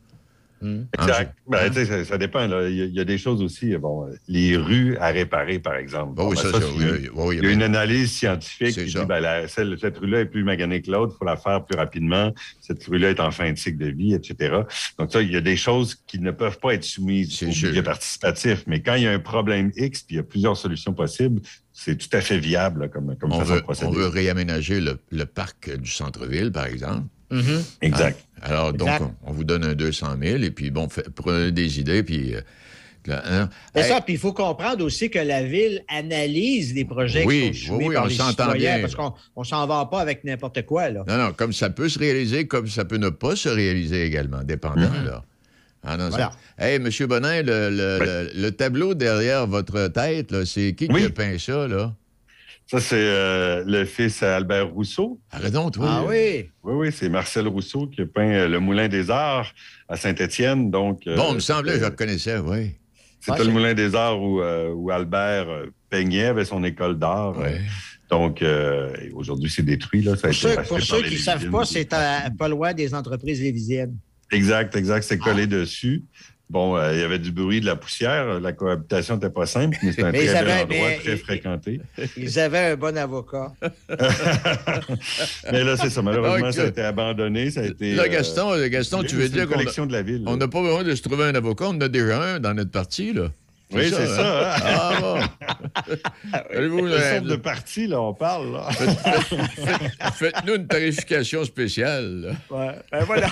Hmm. Exact. Ben, ça, dépend. Il, y a, des choses aussi. Bon, les rues à réparer, par exemple. il y a une analyse scientifique qui dit ben, cette rue-là est plus maganée que l'autre, il faut la faire plus rapidement. Cette rue-là est en fin de cycle de vie, etc. Donc, ça, il y a des choses qui ne peuvent pas être soumises au budget participatif. Mais quand il y a un problème X, puis il y a plusieurs solutions possibles, c'est tout à fait viable comme, comme on veut, On veut réaménager le parc du centre-ville, par exemple. Mm-hmm. Exact. Alors, donc, On, vous donne un 200 000 et puis, bon, prenez des idées, puis... Euh, hein? C'est ça, puis il faut comprendre aussi que la Ville analyse les projets oui, qui sont oui, par on s'entend bien. parce qu'on ne s'en va pas avec n'importe quoi. Là. Non, non, comme ça peut se réaliser, comme ça peut ne pas se réaliser également, dépendant. Mm-hmm. là. Ah non, voilà. Hey, M. Bonin, le, le, tableau derrière votre tête, c'est qui qui a peint ça, là? Ça, c'est euh, le fils Albert Rousseau. Arrête toi. Ah oui. Oui, oui, c'est Marcel Rousseau qui a peint euh, le Moulin des Arts à Saint-Étienne. Donc, euh, bon, il me semblait, je le connaissais, oui. C'était le Moulin des Arts où, où, Albert peignait, avait son école d'art. Donc, aujourd'hui, c'est détruit. Là. Ça pour ceux, qui ne savent pas, c'est pas loin des entreprises lévisiennes. Exact, exact. C'est collé ah. dessus. Bon, euh, il y avait du bruit, de la poussière. La cohabitation n'était pas simple, mais c'était un très bel endroit, très fréquenté. Ils avaient un bon avocat. mais là, c'est ça. Malheureusement, ça a été abandonné. Ça a été, là, Gaston, euh, Gaston tu veux dire qu'on de la ville. On n'a pas besoin de se trouver un avocat. On en a déjà un dans notre parti, là. Oui, c'est ça. Hein? Ah bon. Allez-vous, le de parti, là, on parle. Là. Faites-nous une tarification spéciale. Ouais. Ben voilà.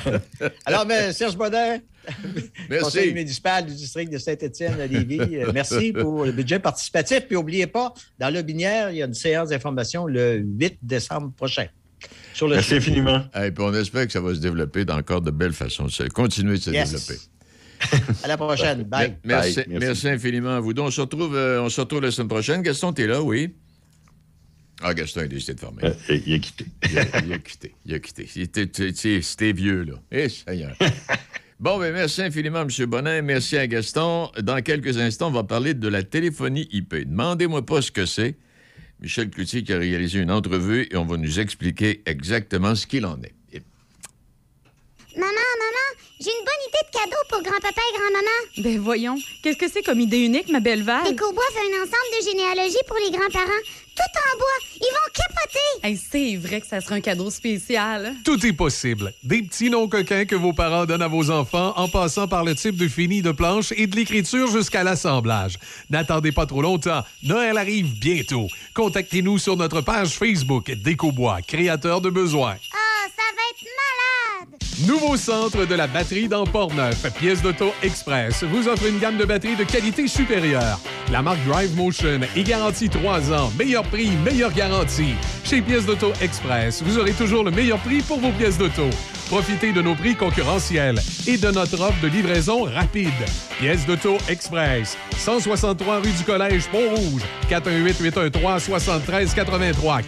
Alors, mais Serge Bodin, merci. conseil municipal du district de Saint-Étienne à Lévis, euh, merci pour le budget participatif. Puis n'oubliez pas, dans le Binière, il y a une séance d'information le 8 décembre prochain. Sur le Merci infiniment. Et puis on espère que ça va se développer d'encore de belles façons. Continuer de se développer. À la prochaine. Bye. Merci, merci. infiniment à vous. Donc, on se retrouve, euh, on se retrouve la semaine prochaine. Gaston, tu es là, oui? Ah, Gaston a décidé de fermer. Euh, il a quitté. Il a, quitté. Il a quitté. C'était vieux, là. Eh, bon, ben, merci infiniment, M. Bonin. Merci à Gaston. Dans quelques instants, on va parler de la téléphonie IP. Demandez-moi pas ce que c'est. Michel Cloutier qui a réalisé une entrevue et on va nous expliquer exactement ce qu'il en est. Maman, maman, j'ai une bonne idée de cadeau pour grand-papa et grand-maman. Ben voyons, qu'est-ce que c'est comme idée unique, ma belle Val? Écobois fait un ensemble de généalogie pour les grands-parents. Tout en bois. Ils vont capoter. Hey, c'est vrai que ça sera un cadeau spécial. Tout est possible. Des petits noms coquins que vos parents donnent à vos enfants en passant par le type de fini de planche et de l'écriture jusqu'à l'assemblage. N'attendez pas trop longtemps. Noël arrive bientôt. Contactez-nous sur notre page Facebook Décobois, créateur de besoins. Ah, ça va être malade! Nouveau centre de la batterie dans Port-Neuf. Pièce d'auto Express vous offre une gamme de batteries de qualité supérieure. La marque Drive Motion est garantie 3 ans. Meilleur prix, meilleure garantie. Chez Pièce d'auto Express, vous aurez toujours le meilleur prix pour vos pièces d'auto. Profitez de nos prix concurrentiels et de notre offre de livraison rapide. Pièce d'auto Express. 163 rue du Collège Pont-Rouge. 418-813-7383.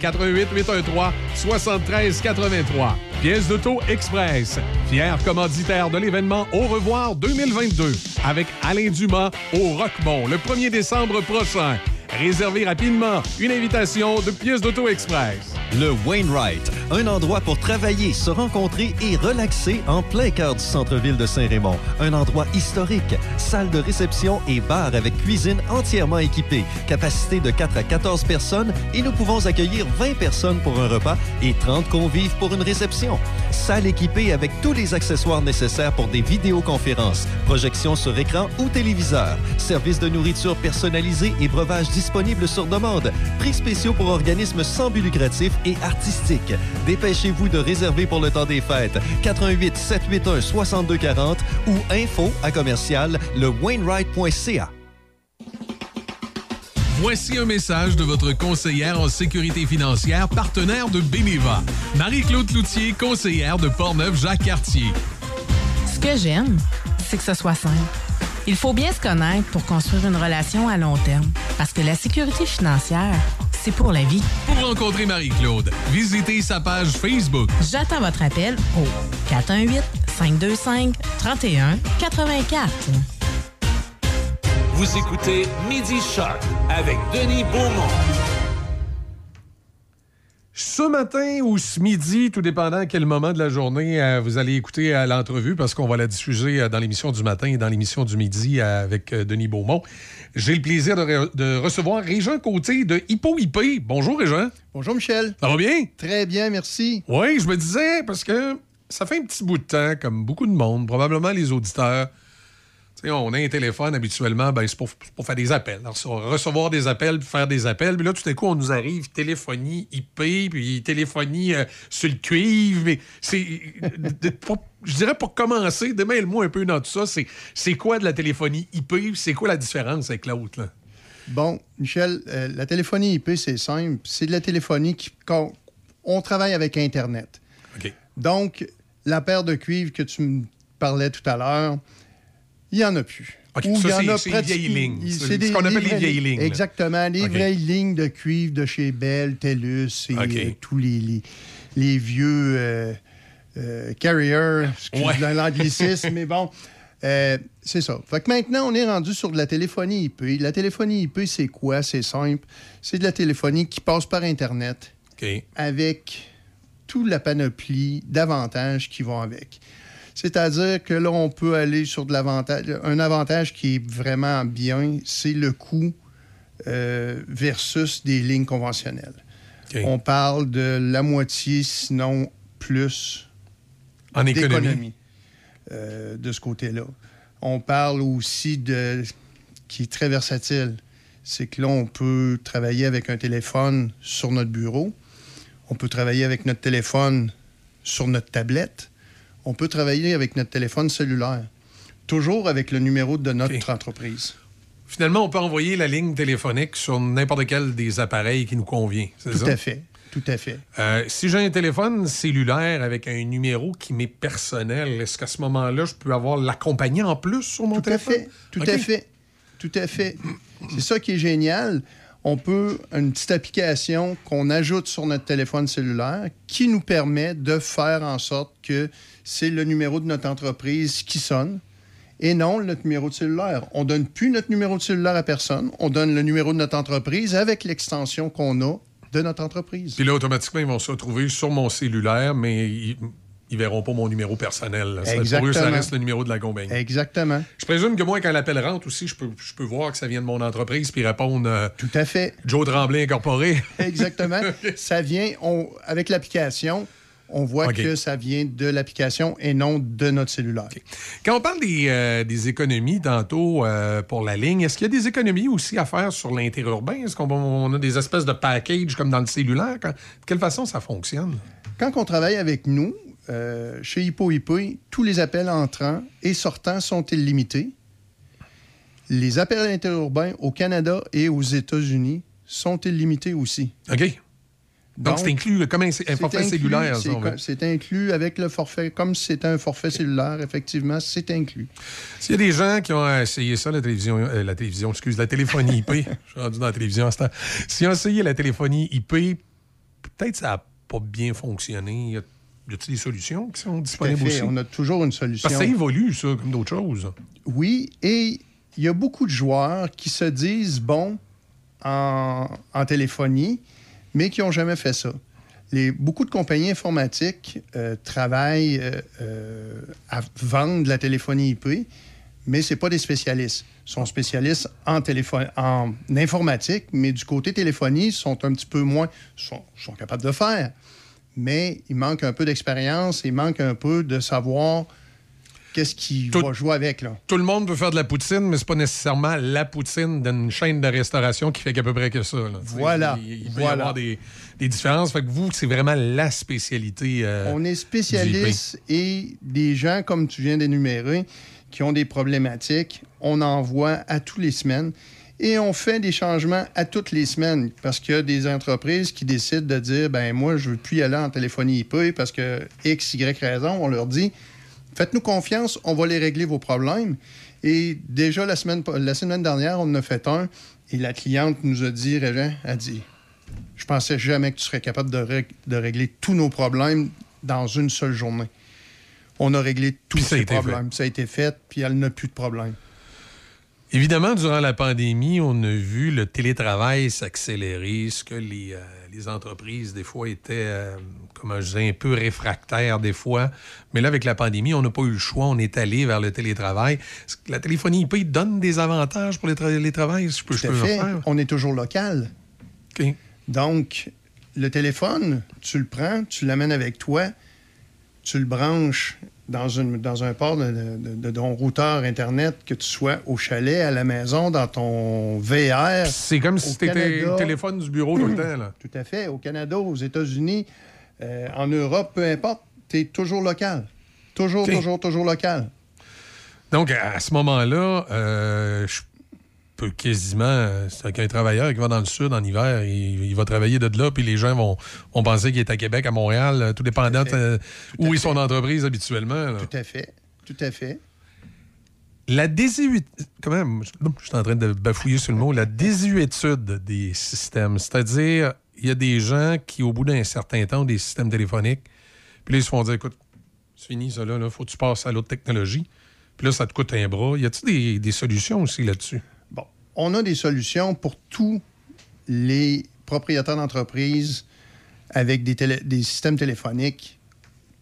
418-813-7383. Pièce d'auto Express. Fier commanditaire de l'événement Au revoir 2022 avec Alain Dumas au Roquemont le 1er décembre prochain. Réservez rapidement une invitation de Pièce d'auto Express. Le Wainwright, un endroit pour travailler, se rencontrer et relaxer en plein cœur du centre-ville de Saint-Raymond. Un endroit historique, salle de réception et bar avec cuisine entièrement équipée, capacité de 4 à 14 personnes et nous pouvons accueillir 20 personnes pour un repas et 30 convives pour une réception. Salle équipée avec tous les accessoires nécessaires pour des vidéoconférences, projections sur écran ou téléviseur, service de nourriture personnalisé et breuvage disponible sur demande, prix spéciaux pour organismes sans but lucratif et artistiques. Dépêchez-vous de réserver pour le temps des fêtes. 88 781 6240 ou info à commercial le Wainwright.ca. Voici un message de votre conseillère en sécurité financière, partenaire de Beneva. Marie-Claude Loutier, conseillère de Portneuf-Jacques-Cartier. Ce que j'aime, c'est que ce soit simple. Il faut bien se connaître pour construire une relation à long terme. Parce que la sécurité financière, c'est pour la vie. Pour rencontrer Marie-Claude, visitez sa page Facebook. J'attends votre appel au 418-525-3184. Vous écoutez Midi Shark avec Denis Beaumont. Ce matin ou ce midi, tout dépendant à quel moment de la journée euh, vous allez écouter à l'entrevue, parce qu'on va la diffuser euh, dans l'émission du matin et dans l'émission du midi euh, avec euh, Denis Beaumont. J'ai le plaisir de, re- de recevoir Régent Côté de Hippo IP. Bonjour Régent. Bonjour Michel. Ça va bien? Très bien, merci. Oui, je me disais, parce que ça fait un petit bout de temps, comme beaucoup de monde, probablement les auditeurs. On a un téléphone habituellement, ben, c'est pour, pour faire des appels. Alors, recevoir des appels, puis faire des appels. Puis là, tout à coup, on nous arrive téléphonie IP, puis téléphonie euh, sur le cuivre. Mais c'est. je dirais pour commencer, démêle-moi un peu dans tout ça. C'est, c'est quoi de la téléphonie IP? C'est quoi la différence avec l'autre? là? Bon, Michel, euh, la téléphonie IP, c'est simple. C'est de la téléphonie qui. qu'on- on travaille avec Internet. OK. Donc, la paire de cuivre que tu me parlais tout à l'heure, il n'y en a plus. Ou il y en c'est- a c'est les vieilles lignes. C'est c'est ce qu'on appelle les vieilles lignes. Exactement. Les vraies lignes de cuivre de chez Bell, TELUS et euh, tous les, les, les vieux euh, euh, carriers, Ouais. l'anglicisme, mais bon. euh, c'est ça. Fait que maintenant, on est rendu sur de la téléphonie IP. La téléphonie IP, c'est quoi? C'est simple. C'est de la téléphonie qui passe par Internet avec toute la panoplie d'avantages qui vont avec. C'est-à-dire que là, on peut aller sur de l'avantage. Un avantage qui est vraiment bien, c'est le coût euh, versus des lignes conventionnelles. On parle de la moitié, sinon plus, En économie. d'économie euh, de ce côté-là. On parle aussi de qui est très versatile. C'est que là, on peut travailler avec un téléphone sur notre bureau. On peut travailler avec notre téléphone sur notre tablette. On peut travailler avec notre téléphone cellulaire. Toujours avec le numéro de notre entreprise. Finalement, on peut envoyer la ligne téléphonique sur n'importe quel des appareils qui nous convient. c'est Tout ça? à fait. Tout à fait. Euh, si j'ai un téléphone cellulaire avec un numéro qui m'est personnel, est-ce qu'à ce moment-là, je peux avoir la compagnie en plus sur mon Tout à téléphone? fait. Tout à fait. Tout à fait. C'est ça qui est génial. On peut, une petite application qu'on ajoute sur notre téléphone cellulaire qui nous permet de faire en sorte que c'est le numéro de notre entreprise qui sonne et non notre numéro de cellulaire. On donne plus notre numéro de cellulaire à personne. On donne le numéro de notre entreprise avec l'extension qu'on a de notre entreprise. Puis là, automatiquement, ils vont se retrouver sur mon cellulaire, mais ils, ils verront pas mon numéro personnel. là. Pour eux, ça reste le numéro de la compagnie. Exactement. Je présume que moi, quand l'appel rentre aussi, je peux, je peux voir que ça vient de mon entreprise puis répondre euh, Tout à fait. Joe Tremblay Incorporé. Exactement. ça vient, on, avec l'application, on voit que ça vient de l'application et non de notre cellulaire. Quand on parle des, euh, des économies tantôt euh, pour la ligne, est-ce qu'il y a des économies aussi à faire sur l'interurbain? Est-ce qu'on on a des espèces de package comme dans le cellulaire? Quand- de quelle façon ça fonctionne? Quand on travaille avec nous, euh, chez Hippo Hippo, tous les appels entrants et sortants sont illimités. Les appels interurbains au Canada et aux États-Unis sont illimités aussi. OK. Donc, c'est inclus comme un, forfait inclus, cellulaire. c'est inclus avec le forfait, comme si c'était un forfait cellulaire, effectivement, c'est inclus. S'il y a des gens qui ont essayé ça, la télévision, euh, la télévision, excuse, la téléphonie IP, je suis rendu dans la télévision à ce temps. S'ils ont essayé la téléphonie IP, peut-être ça n'a pas bien fonctionné. Y a-t-il des solutions qui sont Tout à disponibles fait, aussi? On a toujours une solution. Parce que ça évolue, ça, comme d'autres choses. Oui, et il y a beaucoup de joueurs qui se disent bons en, en téléphonie, mais qui n'ont jamais fait ça. Beaucoup de compagnies informatiques euh, travaillent euh, euh, à vendre de la téléphonie IP, mais ce pas des spécialistes. Ils sont spécialistes en informatique, mais du côté téléphonie, ils sont un petit peu moins... sont, sont capables de faire. Mais il manque un peu d'expérience, il manque un peu de savoir qu'est-ce qui va jouer avec. Là? Tout le monde veut faire de la poutine, mais c'est pas nécessairement la poutine d'une chaîne de restauration qui fait qu'à peu près que ça. là. Voilà. Il, il peut y avoir des, des différences. Fait que vous, c'est vraiment la spécialité. euh, On est du spécialistes et des gens, comme tu viens d'énumérer, qui ont des problématiques, on envoie à toutes les semaines. Et on fait des changements à toutes les semaines parce qu'il y a des entreprises qui décident de dire ben moi, je ne veux plus y aller en téléphonie IP parce que X, Y raison. On leur dit faites-nous confiance, on va les régler vos problèmes. Et déjà, la semaine, la semaine dernière, on en a fait un et la cliente nous a dit Régent, a dit je pensais jamais que tu serais capable de, rég- de régler tous nos problèmes dans une seule journée. On a réglé tous ces problèmes. Ça a été fait, puis elle n'a plus de problème. Évidemment, durant la pandémie, on a vu le télétravail s'accélérer, ce que les, euh, les entreprises, des fois, étaient, euh, comment je disais, un peu réfractaires, des fois. Mais là, avec la pandémie, on n'a pas eu le choix. On est allé vers le télétravail. La téléphonie IP donne des avantages pour les, tra- les travails? Je peux, je Tout peux fait. faire? On est toujours local. Donc, le téléphone, tu le prends, tu l'amènes avec toi, tu le branches dans, une, dans un port de, de- de ton routeur Internet, que tu sois au chalet, à la maison, dans ton VR. C'est comme si c'était téléphone du bureau tout le temps. Là. Tout à fait. Au Canada, aux États-Unis, euh, en Europe, peu importe, tu es toujours local. Toujours, toujours, toujours local. Donc, à ce moment-là, euh, je quasiment. euh, C'est qu'un travailleur qui va dans le sud en hiver, il, il va travailler de là, puis les gens vont, vont penser qu'il est à Québec, à Montréal, euh, tout dépendant de où est son entreprise habituellement. là. Tout à fait. Tout à fait. La désuétude. Comment. Je je suis en train de bafouiller sur le mot. La désuétude des systèmes. C'est-à-dire, il y a des gens qui, au bout d'un certain temps, ont des systèmes téléphoniques. Puis là, ils se font dire écoute, c'est fini, ça, là. Il faut que tu passes à l'autre technologie. Puis là, ça te coûte un bras. Y a-t-il des, des solutions aussi là-dessus? On a des solutions pour tous les propriétaires d'entreprises avec des systèmes téléphoniques,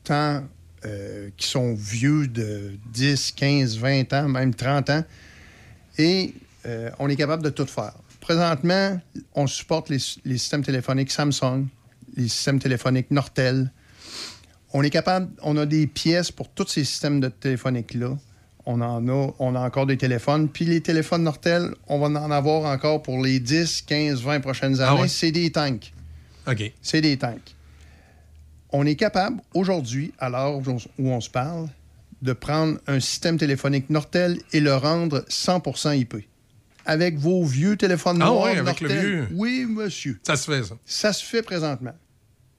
tant euh, qui sont vieux de 10, 15, 20 ans, même 30 ans. Et euh, on est capable de tout faire. Présentement, on supporte les, les systèmes téléphoniques Samsung, les systèmes téléphoniques Nortel. On est capable, on a des pièces pour tous ces systèmes de téléphoniques-là. On en a, on a encore des téléphones. Puis les téléphones Nortel, on va en avoir encore pour les 10, 15, 20 prochaines Ah années. ouais? C'est des tanks. OK. C'est des tanks. On est capable, aujourd'hui, à l'heure où on, où on se parle, de prendre un système téléphonique Nortel et le rendre 100% IP. Avec vos vieux téléphones Ah noirs ouais, avec le vieux. Oui, monsieur. Ça se fait, ça. Ça se fait présentement.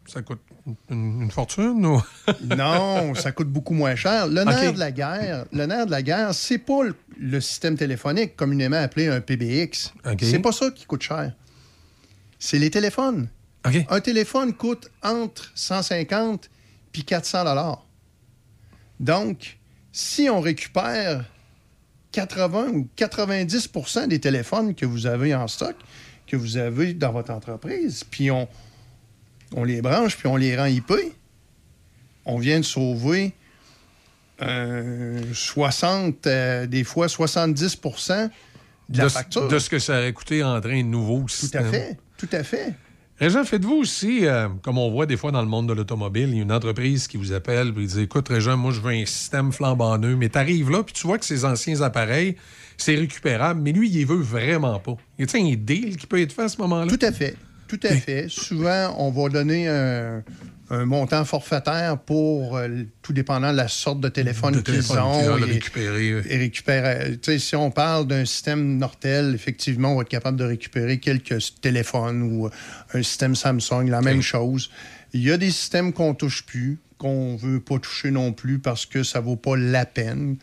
Ça coûte une, une fortune ou? Non, ça coûte beaucoup moins cher. Le nerf de la guerre, le nerf de la guerre, c'est pas le, le système téléphonique communément appelé un PBX. OK. C'est pas ça qui coûte cher. C'est les téléphones. Un téléphone coûte entre 150 puis 400 dollars. Donc, si on récupère 80 ou 90% des téléphones que vous avez en stock, que vous avez dans votre entreprise, puis on, on les branche, puis on les rend IP, on vient de sauver euh, 60, euh, des fois 70 de la de, facture. de ce que ça aurait coûté en train de nouveau Tout à fait, tout à fait. Régent, faites-vous aussi, euh, comme on voit des fois dans le monde de l'automobile, il y a une entreprise qui vous appelle et dit Écoute, Régent, moi, je veux un système flambant neuf. Mais tu arrives là, puis tu vois que ces anciens appareils, c'est récupérable, mais lui, il les veut vraiment pas. Y a un deal qui peut être fait à ce moment-là? Tout à fait. Tout à fait. Souvent, on va donner un, un montant forfaitaire pour, euh, tout dépendant de la sorte de téléphone qu'ils ont. et- récupérer, et récupérer- tu sais, si on parle d'un système Nortel, effectivement, on va être capable de récupérer quelques téléphones ou euh, un système Samsung, la même chose. Il y a des systèmes qu'on touche plus, qu'on veut pas toucher non plus parce que ça vaut pas la peine.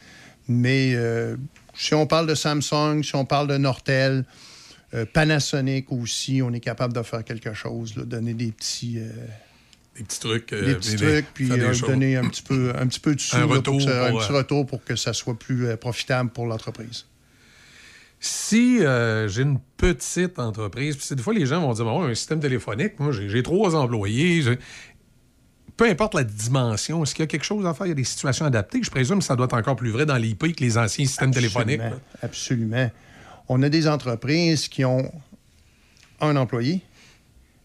Mais euh, si on parle de Samsung, si on parle de Nortel, euh, Panasonic aussi, on est capable de faire quelque chose, là, donner des petits, euh, Des petits trucs. euh, des petits des- trucs, puis euh, donner un petit peu, un petit peu de sous, Un là, retour ça- un petit retour pour que ça soit plus euh, profitable pour l'entreprise. si euh, j'ai une petite entreprise, puis des fois les gens vont dire bon, un système téléphonique, moi j'ai trois employés, peu importe la dimension, est-ce qu'il y a quelque chose à faire? Il y a des situations adaptées. Je présume que ça doit être encore plus vrai dans l'IP que les anciens systèmes téléphoniques. Là. Absolument. On a des entreprises qui ont un employé,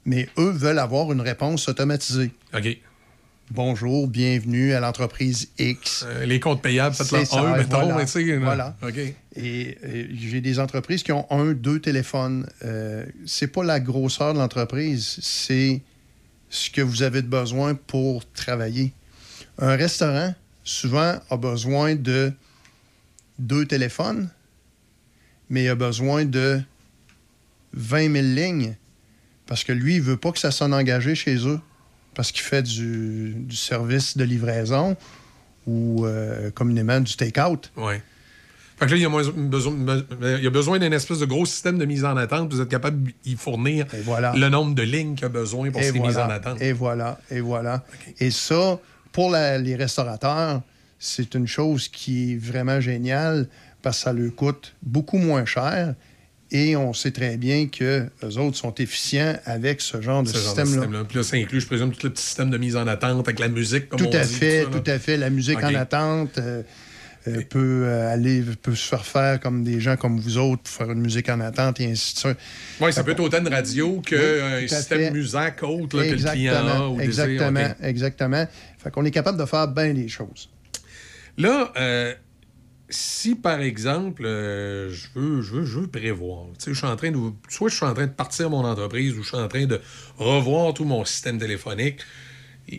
mais eux veulent avoir une réponse automatisée. OK. Bonjour, bienvenue à l'entreprise X. Euh, les comptes payables, faites-le un, mettons, voilà. mais. Voilà. OK. Et, euh, j'ai des entreprises qui ont un, deux téléphones. Euh, c'est pas la grosseur de l'entreprise, c'est ce que vous avez de besoin pour travailler. Un restaurant, souvent, a besoin de deux téléphones, mais il a besoin de 20 000 lignes parce que lui, il veut pas que ça sonne engagé chez eux parce qu'il fait du, du service de livraison ou euh, communément du take-out. Oui. Fait que là, il y a, moins besoin, il y a besoin d'un espèce de gros système de mise en attente. Vous êtes capable d'y fournir le nombre de lignes qu'il a besoin pour Et ces mises en attente. Et voilà, et voilà. Et ça, pour la- les restaurateurs, c'est une chose qui est vraiment géniale parce que ça leur coûte beaucoup moins cher. Et on sait très bien que les autres sont efficients avec ce genre de système-là. système-là. Puis là, ça inclut, je présume, tout le petit système de mise en attente avec la musique, comme Tout on à dit, fait, ça, là. tout à fait. La musique en attente euh, euh, peut euh, aller, peut se faire faire comme des gens comme vous autres pour faire une musique en attente et ainsi de suite. Oui, ça peut être autant une radio qu'un Oui, tout système musique autre là, que le client a. Ou exactement, OK. exactement. Fait qu'on est capable de faire bien des choses. Là, si par exemple, euh, je, veux, je, veux, je veux prévoir, je suis en train de, soit je suis en train de partir mon entreprise ou je suis en train de revoir tout mon système téléphonique,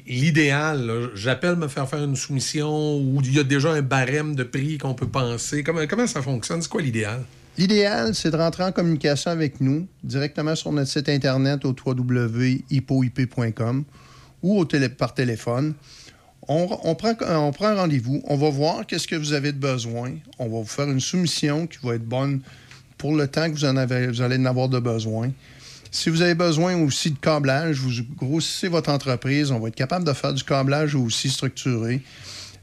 l'idéal, j'appelle me faire faire une soumission ou il y a déjà un barème de prix qu'on peut penser. Comment, comment ça fonctionne? C'est quoi l'idéal? L'idéal, c'est de rentrer en communication avec nous directement sur notre site internet au www.hipoip.com ou au par téléphone. On, prend, on prend rendez-vous, on va voir qu'est-ce que vous avez de besoin. On va vous faire une soumission qui va être bonne pour le temps que vous, en avez, allez en avoir de besoin. Si vous avez besoin aussi de câblage, vous grossissez votre entreprise, on va être capable de faire du câblage aussi structuré.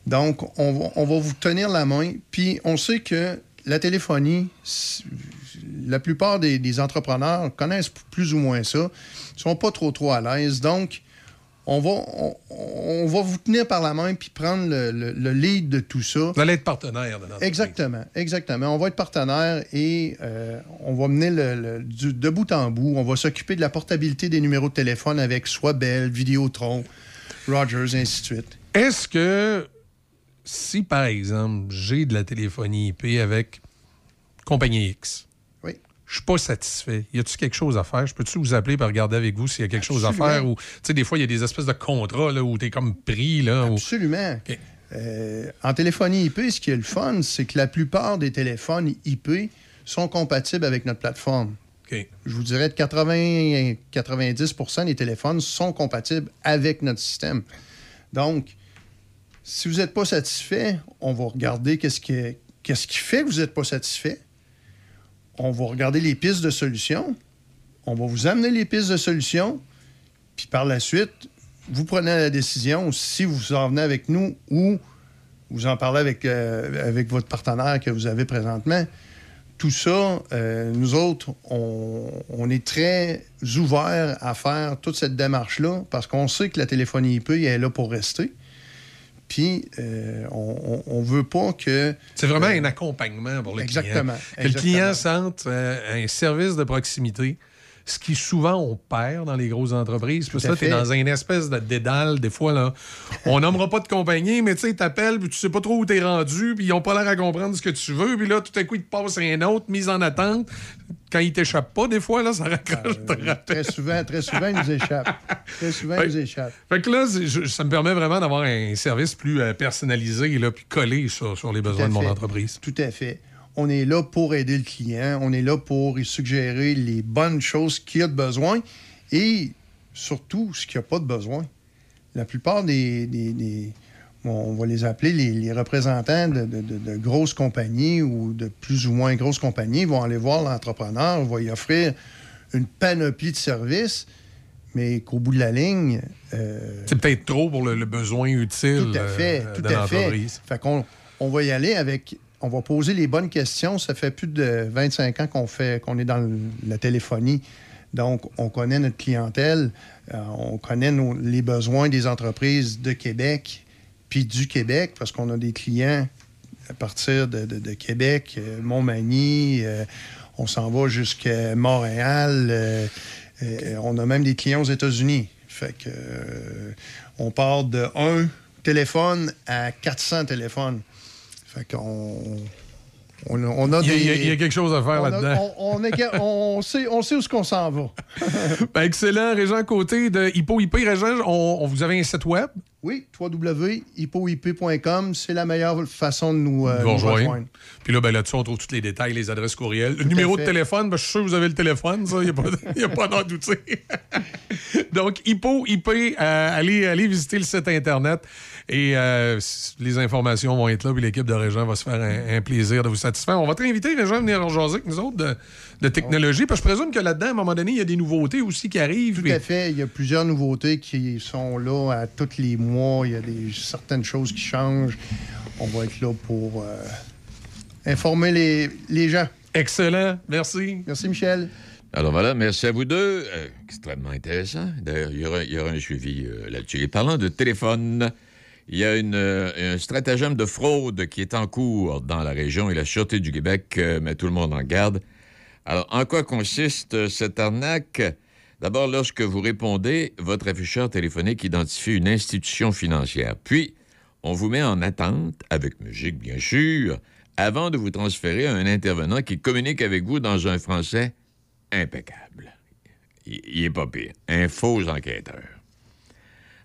Donc, on va, vous tenir la main. Puis, on sait que la téléphonie, la plupart des, entrepreneurs connaissent plus ou moins ça, ne sont pas trop, trop à l'aise. Donc, on va, on, on va vous tenir par la main puis prendre le, le- le lead de tout ça. Vous allez être partenaire de l'entreprise. Exactement, exactement. On va être partenaire et euh, on va mener le, du- de bout en bout. On va s'occuper de la portabilité des numéros de téléphone avec soit Bell, Vidéotron, Rogers, et ainsi de suite. Est-ce que si, par exemple, j'ai de la téléphonie IP avec compagnie X. je suis pas satisfait, y a-t-il quelque chose à faire? Je peux-tu vous appeler pour regarder avec vous s'il y a quelque chose à faire? Ou, tu sais, des fois, il y a des espèces de contrats là, où tu es comme pris. Là, Absolument. Euh, en téléphonie IP, ce qui est le fun, c'est que la plupart des téléphones IP sont compatibles avec notre plateforme. Je vous dirais que 80 90% des téléphones sont compatibles avec notre système. Donc, si vous n'êtes pas satisfait, on va regarder qu'est-ce qui, qu'est-ce qui fait que vous n'êtes pas satisfait. On va regarder les pistes de solutions. On va vous amener les pistes de solutions. Puis par la suite, vous prenez la décision si vous en venez avec nous ou vous en parlez avec, euh, votre partenaire que vous avez présentement. Tout ça, euh, nous autres, on, est très ouverts à faire toute cette démarche-là parce qu'on sait que la téléphonie IP est là pour rester. Puis, euh, on ne veut pas que... C'est vraiment un accompagnement pour le Exactement, client. Que le client sente euh, un service de proximité, ce qui souvent on perd dans les grosses entreprises. Parce que tu es dans une espèce de dédale, des fois. là. On nommera pas de compagnie, mais tu sais, t'appelles, puis tu sais pas trop où t'es rendu, puis ils ont pas l'air à comprendre ce que tu veux, puis là, tout à coup, ils te passent un autre, mise en attente. Quand ils t'échappent pas, des fois, là, ça raccroche. rappelle. Très souvent, très souvent, ils nous échappent. Très souvent, Fait- ils nous échappent. Fait que là, je- ça me permet vraiment d'avoir un service plus euh, personnalisé, là, puis collé sur, sur les besoins de mon entreprise. Tout à fait. On est là pour aider le client. On est là pour lui suggérer les bonnes choses qu'il a de besoin et surtout ce qu'il n'a pas de besoin. La plupart des, des- des- bon, on va les appeler les, les représentants de, de- de- de grosses compagnies ou de plus ou moins grosses compagnies vont aller voir l'entrepreneur, va lui offrir une panoplie de services, mais qu'au bout de la ligne, euh, C'est peut-être trop pour le, le besoin utile tout à fait, euh, tout de à fait. Fait qu'on on va y aller avec on va poser les bonnes questions. Ça fait plus de 25 ans qu'on fait qu'on est dans le- la téléphonie. Donc, on connaît notre clientèle, euh, on connaît nos- les besoins des entreprises de Québec, puis du Québec, parce qu'on a des clients à partir de, Québec, euh, Montmagny, euh, on s'en va jusqu'à Montréal, euh, on a même des clients aux États-Unis. Fait que on part de un téléphone à 400 téléphones. Fait qu'on on, a- on a Il y a- des... il y a- il y a quelque chose à faire là-dedans. On, on est- on sait, on sait où est-ce qu'on s'en va. Ben, excellent, Régent Côté de Hippo IP. Régent, on, vous avez un site web? Oui, www.hippoip.com, c'est la meilleure façon de nous, euh, nous rejoindre. rejoindre. Puis là, ben, là-dessus, on trouve tous les détails, les adresses courriels. Le numéro de téléphone, ben, je suis sûr que vous avez le téléphone, ça, il n'y a pas, y a pas d'en douter. Donc, Hippo, IP, euh, allez, allez visiter le site Internet et euh, les informations vont être là, puis l'équipe de Régent va se faire un, un plaisir de vous satisfaire. On va te inviter, Régent, à venir jaser avec nous autres de, de technologie, parce que je présume que là-dedans, à un moment donné, il y a des nouveautés aussi qui arrivent. Tout puis- à fait. Il y a plusieurs nouveautés qui sont là à tous les mois. Il y a des, certaines choses qui changent. On va être là pour euh, informer les, les gens. Excellent. Merci. Merci, Michel. Alors voilà, merci à vous deux. Euh, extrêmement intéressant. D'ailleurs, il y aura, il y aura un suivi euh, là-dessus. Et parlant de téléphone, il y a euh, un stratagème de fraude qui est en cours dans la région et la Sûreté du Québec euh, met tout le monde en garde. Alors, en quoi consiste euh, cette arnaque? D'abord, lorsque vous répondez, votre afficheur téléphonique identifie une institution financière. Puis, on vous met en attente, avec musique bien sûr, avant de vous transférer à un intervenant qui communique avec vous dans un français impeccable. Il, il est pas pire. Un faux enquêteur.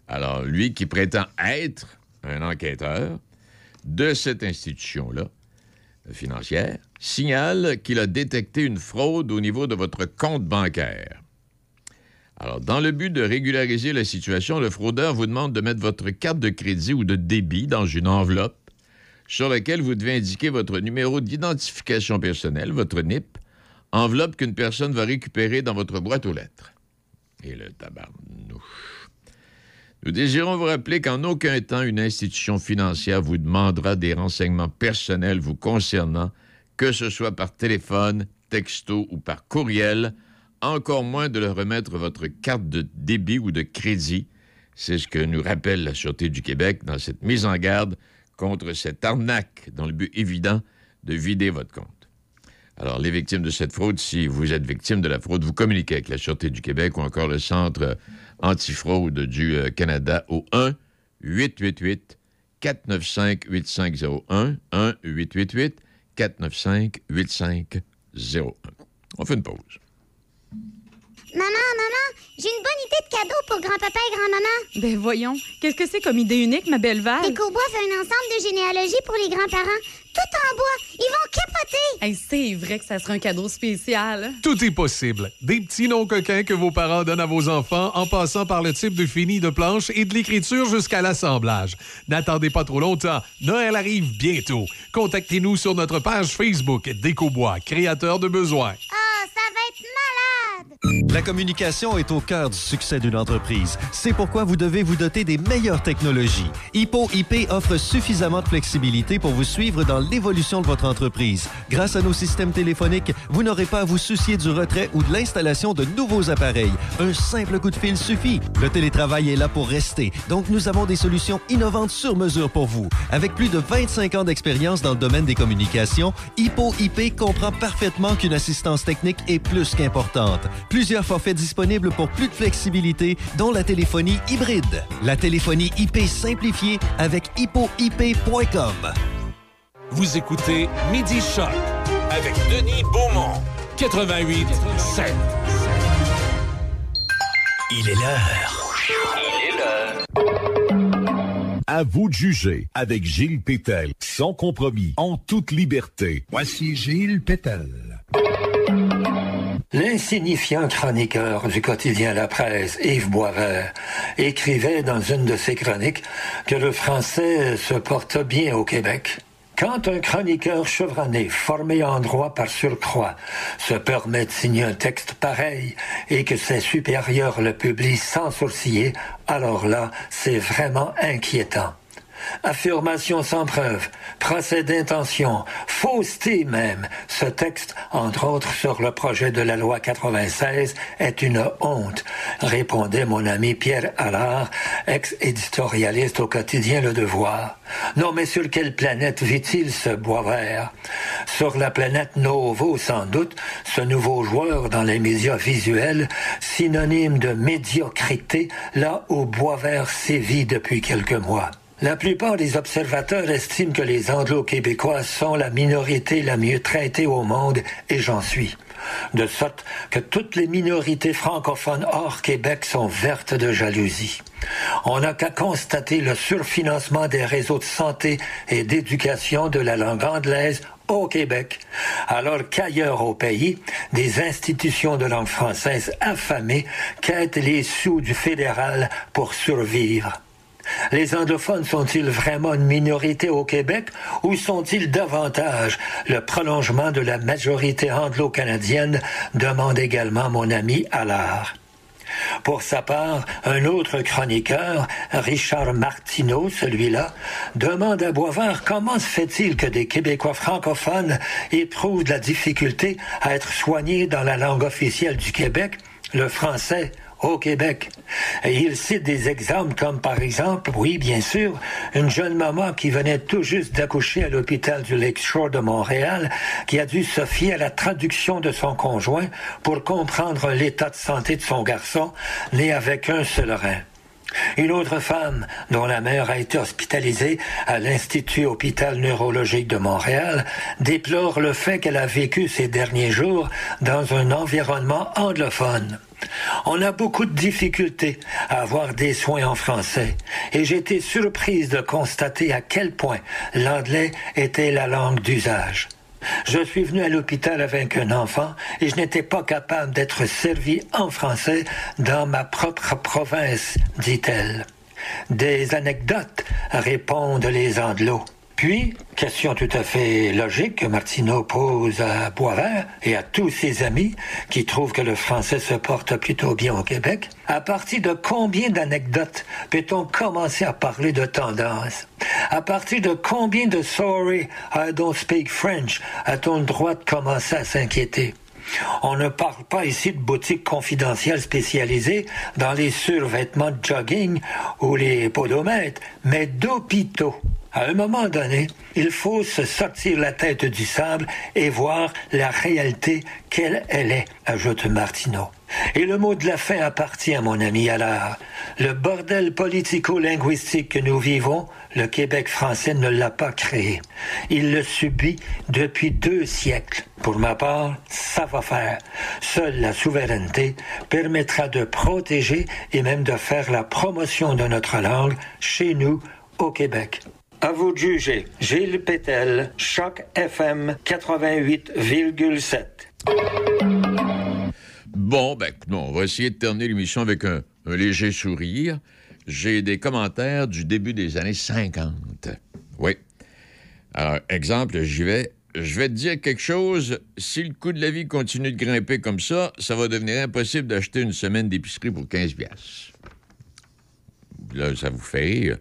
Alors, lui qui prétend être un enquêteur de cette institution-là, financière, signale qu'il a détecté une fraude au niveau de votre compte bancaire. Alors, dans le but de régulariser la situation, le fraudeur vous demande de mettre votre carte de crédit ou de débit dans une enveloppe sur laquelle vous devez indiquer votre numéro d'identification personnelle, votre NIP, enveloppe qu'une personne va récupérer dans votre boîte aux lettres. Et le tabarnouche. Nous désirons vous rappeler qu'en aucun temps une institution financière vous demandera des renseignements personnels vous concernant, que ce soit par téléphone, texto ou par courriel, encore moins de leur remettre votre carte de débit ou de crédit. C'est ce que nous rappelle la Sûreté du Québec dans cette mise en garde contre cette arnaque dans le but évident de vider votre compte. Alors, les victimes de cette fraude, si vous êtes victime de la fraude, vous communiquez avec la Sûreté du Québec ou encore le Centre antifraude du euh, Canada au 1-888-495-8501. 1-888-495-8501. On fait une pause. Maman, maman, j'ai une bonne idée de cadeau pour grand-papa et grand-maman. Ben voyons, qu'est-ce que c'est comme idée unique, ma belle Val? Décobois fait un ensemble de généalogie pour les grands-parents. Tout en bois. Ils vont capoter. Hey, c'est vrai que ça serait un cadeau spécial. Tout est possible. Des petits noms coquins que vos parents donnent à vos enfants en passant par le type de fini de planche et de l'écriture jusqu'à l'assemblage. N'attendez pas trop longtemps. Noël arrive bientôt. Contactez-nous sur notre page Facebook Décobois, créateur de besoins. Ah, ça va être malade. La communication est au cœur du succès d'une entreprise. C'est pourquoi vous devez vous doter des meilleures technologies. Hippo IP offre suffisamment de flexibilité pour vous suivre dans l'évolution de votre entreprise. Grâce à nos systèmes téléphoniques, vous n'aurez pas à vous soucier du retrait ou de l'installation de nouveaux appareils. Un simple coup de fil suffit. Le télétravail est là pour rester, donc nous avons des solutions innovantes sur mesure pour vous. Avec plus de 25 ans d'expérience dans le domaine des communications, Hippo IP comprend parfaitement qu'une assistance technique est plus qu'importante. Plusieurs forfaits disponibles pour plus de flexibilité, dont la téléphonie hybride. La téléphonie IP simplifiée avec hippoip.com. Vous écoutez Midi Choc avec Denis Beaumont, 88 7. Il est l'heure. Il est l'heure. À vous de juger avec Gilles Pétel, sans compromis, en toute liberté. Voici Gilles Pétel. L'insignifiant chroniqueur du quotidien La Presse, Yves Boisvert, écrivait dans une de ses chroniques que le français se porte bien au Québec. Quand un chroniqueur chevronné, formé en droit par surcroît, se permet de signer un texte pareil et que ses supérieurs le publient sans sourciller, alors là, c'est vraiment inquiétant. Affirmation sans preuve, procès d'intention, fausseté même. Ce texte, entre autres sur le projet de la loi 96, est une honte, répondait mon ami Pierre Allard, ex-éditorialiste au quotidien Le Devoir. Non, mais sur quelle planète vit-il ce bois vert? Sur la planète Novo, sans doute, ce nouveau joueur dans les médias visuels, synonyme de médiocrité, là où bois vert sévit depuis quelques mois. La plupart des observateurs estiment que les Anglo-Québécois sont la minorité la mieux traitée au monde, et j'en suis. De sorte que toutes les minorités francophones hors Québec sont vertes de jalousie. On n'a qu'à constater le surfinancement des réseaux de santé et d'éducation de la langue anglaise au Québec, alors qu'ailleurs au pays, des institutions de langue française affamées quêtent les sous du fédéral pour survivre. Les anglophones sont-ils vraiment une minorité au Québec ou sont-ils davantage le prolongement de la majorité anglo-canadienne demande également mon ami Allard. Pour sa part, un autre chroniqueur, Richard Martineau, celui-là, demande à Boisvert comment se fait-il que des Québécois francophones éprouvent de la difficulté à être soignés dans la langue officielle du Québec, le français, au Québec. Et il cite des exemples comme par exemple, oui, bien sûr, une jeune maman qui venait tout juste d'accoucher à l'hôpital du Lakeshore de Montréal, qui a dû se fier à la traduction de son conjoint pour comprendre l'état de santé de son garçon, né avec un seul rein. Une autre femme, dont la mère a été hospitalisée à l'Institut Hôpital Neurologique de Montréal, déplore le fait qu'elle a vécu ces derniers jours dans un environnement anglophone. On a beaucoup de difficultés à avoir des soins en français et été surprise de constater à quel point l'anglais était la langue d'usage. Je suis venu à l'hôpital avec un enfant et je n'étais pas capable d'être servi en français dans ma propre province, dit-elle. Des anecdotes, répondent les anglos. Puis, question tout à fait logique que Martineau pose à Boisvert et à tous ses amis qui trouvent que le français se porte plutôt bien au Québec. À partir de combien d'anecdotes peut-on commencer à parler de tendance? À partir de combien de sorry, I don't speak French a-t-on le droit de commencer à s'inquiéter? On ne parle pas ici de boutiques confidentielles spécialisées dans les survêtements de jogging ou les podomètres, mais d'hôpitaux. À un moment donné, il faut se sortir la tête du sable et voir la réalité quelle elle est, ajoute Martineau. Et le mot de la fin appartient mon ami Allard. Le bordel politico-linguistique que nous vivons, le Québec français ne l'a pas créé. Il le subit depuis deux siècles. Pour ma part, ça va faire. Seule la souveraineté permettra de protéger et même de faire la promotion de notre langue chez nous, au Québec. À vous de juger. Gilles Pétel, Choc FM 88,7. Bon, ben, non, on va essayer de terminer l'émission avec un, léger sourire. J'ai des commentaires du début des années 50. Oui. Alors, exemple, j'y vais. Je vais te dire quelque chose. Si le coût de la vie continue de grimper comme ça, ça va devenir impossible d'acheter une semaine d'épicerie pour 15 piastres. Là, ça vous fait.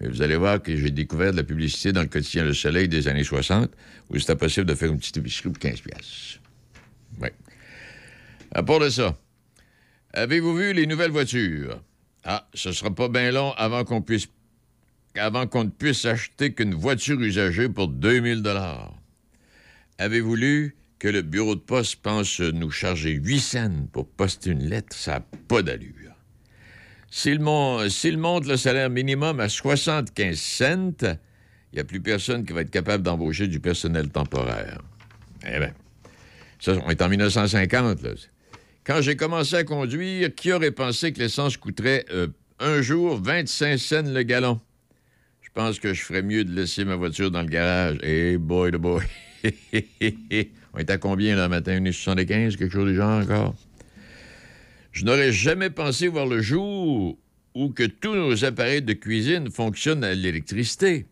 Mais vous allez voir que j'ai découvert de la publicité dans le quotidien Le Soleil des années 60 où c'était possible de faire une petite épicerie pour 15 piastres. Oui. À part de ça, avez-vous vu les nouvelles voitures? Ah, ce sera pas bien long avant qu'on puisse avant qu'on ne puisse acheter qu'une voiture usagée pour 2000 dollars. Avez-vous lu que le bureau de poste pense nous charger 8 cents pour poster une lettre? Ça n'a pas d'allure. S'il mon- s'il monte le salaire minimum à 75 cents, il n'y a plus personne qui va être capable d'embaucher du personnel temporaire. Eh bien, ça, on est en 1950, là. Quand j'ai commencé à conduire, qui aurait pensé que l'essence coûterait euh, un jour 25 cents le gallon? Je pense que je ferais mieux de laisser ma voiture dans le garage. Eh boy, the boy. on est à combien, là, matin? 1,75, quelque chose du genre encore? Je n'aurais jamais pensé voir le jour où que tous nos appareils de cuisine fonctionnent à l'électricité.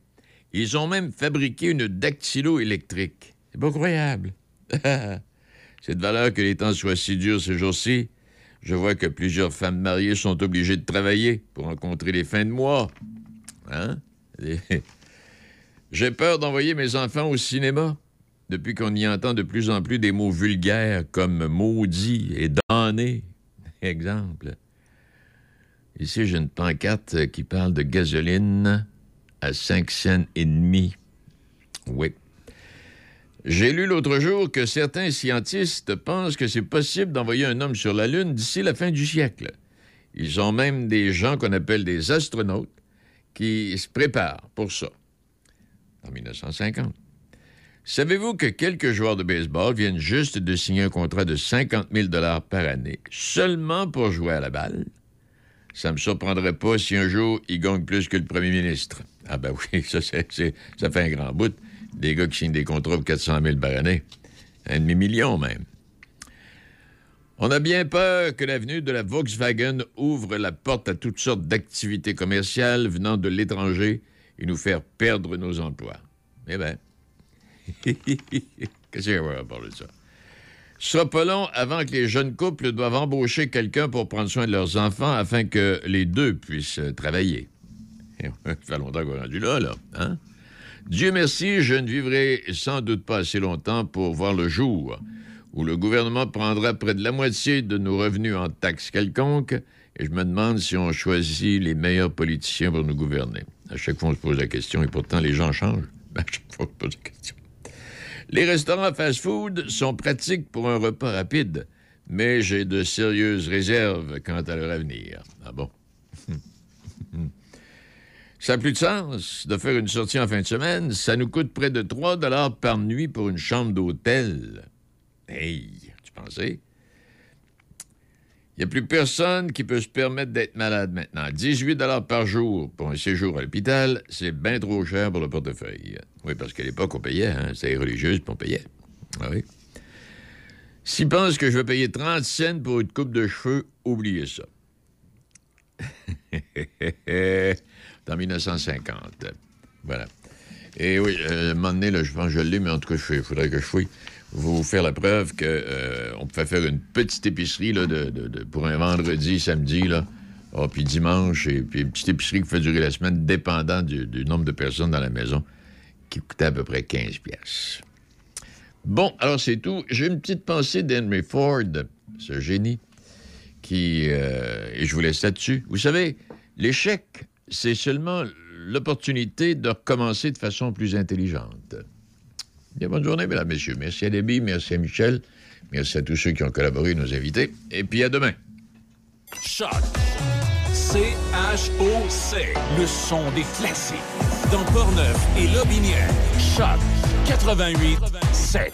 Ils ont même fabriqué une dactylo électrique. C'est pas croyable. C'est de valeur que les temps soient si durs ces jours-ci. Je vois que plusieurs femmes mariées sont obligées de travailler pour rencontrer les fins de mois. Hein? J'ai peur d'envoyer mes enfants au cinéma depuis qu'on y entend de plus en plus des mots vulgaires comme maudit et damné. Exemple. Ici, j'ai une pancarte qui parle de gasoline à 5 cents et demi. Oui. J'ai lu l'autre jour que certains scientistes pensent que c'est possible d'envoyer un homme sur la Lune d'ici la fin du siècle. Ils ont même des gens qu'on appelle des astronautes qui se préparent pour ça. En 1950. Savez-vous que quelques joueurs de baseball viennent juste de signer un contrat de 50 000 par année seulement pour jouer à la balle? Ça me surprendrait pas si un jour ils gagnent plus que le premier ministre. Ah ben oui, ça fait un grand bout. Des gars qui signent des contrats pour 400 000 par année. Un demi-million même. On a bien peur que l'avenue de la Volkswagen ouvre la porte à toutes sortes d'activités commerciales venant de l'étranger et nous faire perdre nos emplois. Eh bien, qu'est-ce qu'on va parler de ça? Ce sera pas long avant que les jeunes couples doivent embaucher quelqu'un pour prendre soin de leurs enfants afin que les deux puissent euh, travailler. Ça fait longtemps qu'on est rendu là, là. Hein? Dieu merci, je ne vivrai sans doute pas assez longtemps pour voir le jour où le gouvernement prendra près de la moitié de nos revenus en taxes quelconques, et je me demande si on choisit les meilleurs politiciens pour nous gouverner. À chaque fois, on se pose la question, et pourtant, les gens changent. À chaque fois, on se pose la question. Les restaurants fast-food sont pratiques pour un repas rapide, mais j'ai de sérieuses réserves quant à leur avenir. Ah bon? Ça n'a plus de sens de faire une sortie en fin de semaine. Ça nous coûte près de 3 dollars par nuit pour une chambre d'hôtel. Hey, tu pensais? Il n'y a plus personne qui peut se permettre d'être malade maintenant. 18 dollars par jour pour un séjour à l'hôpital, c'est bien trop cher pour le portefeuille. Oui, parce qu'à l'époque, on payait. Hein? C'était religieuse, puis on payait. Ah oui. S'ils pensent que je vais payer 30 cents pour une coupe de cheveux, oubliez ça. En 1950. Voilà. Et oui, euh, à un moment donné, je pense que je l'ai, mais en tout cas, il faudrait que je fouille. Vous faire la preuve qu'on on pouvait faire une petite épicerie là, de, pour un vendredi, samedi, là. Ah, puis dimanche, et puis une petite épicerie qui fait durer la semaine, dépendant du, du nombre de personnes dans la maison, qui coûtait à peu près 15 pièces. Bon, alors c'est tout. J'ai une petite pensée d'Henry Ford, ce génie, qui... euh, et je vous laisse là-dessus. Vous savez, l'échec, c'est seulement l'opportunité de recommencer de façon plus intelligente. Bien, bonne journée, mesdames, messieurs. Merci à Debbie, merci à Michel, merci à tous ceux qui ont collaboré, nos invités. Et puis à demain. Choc. C-H-O-C. Le son des classiques. Dans Portneuf et Lobinière. Choc 88 7.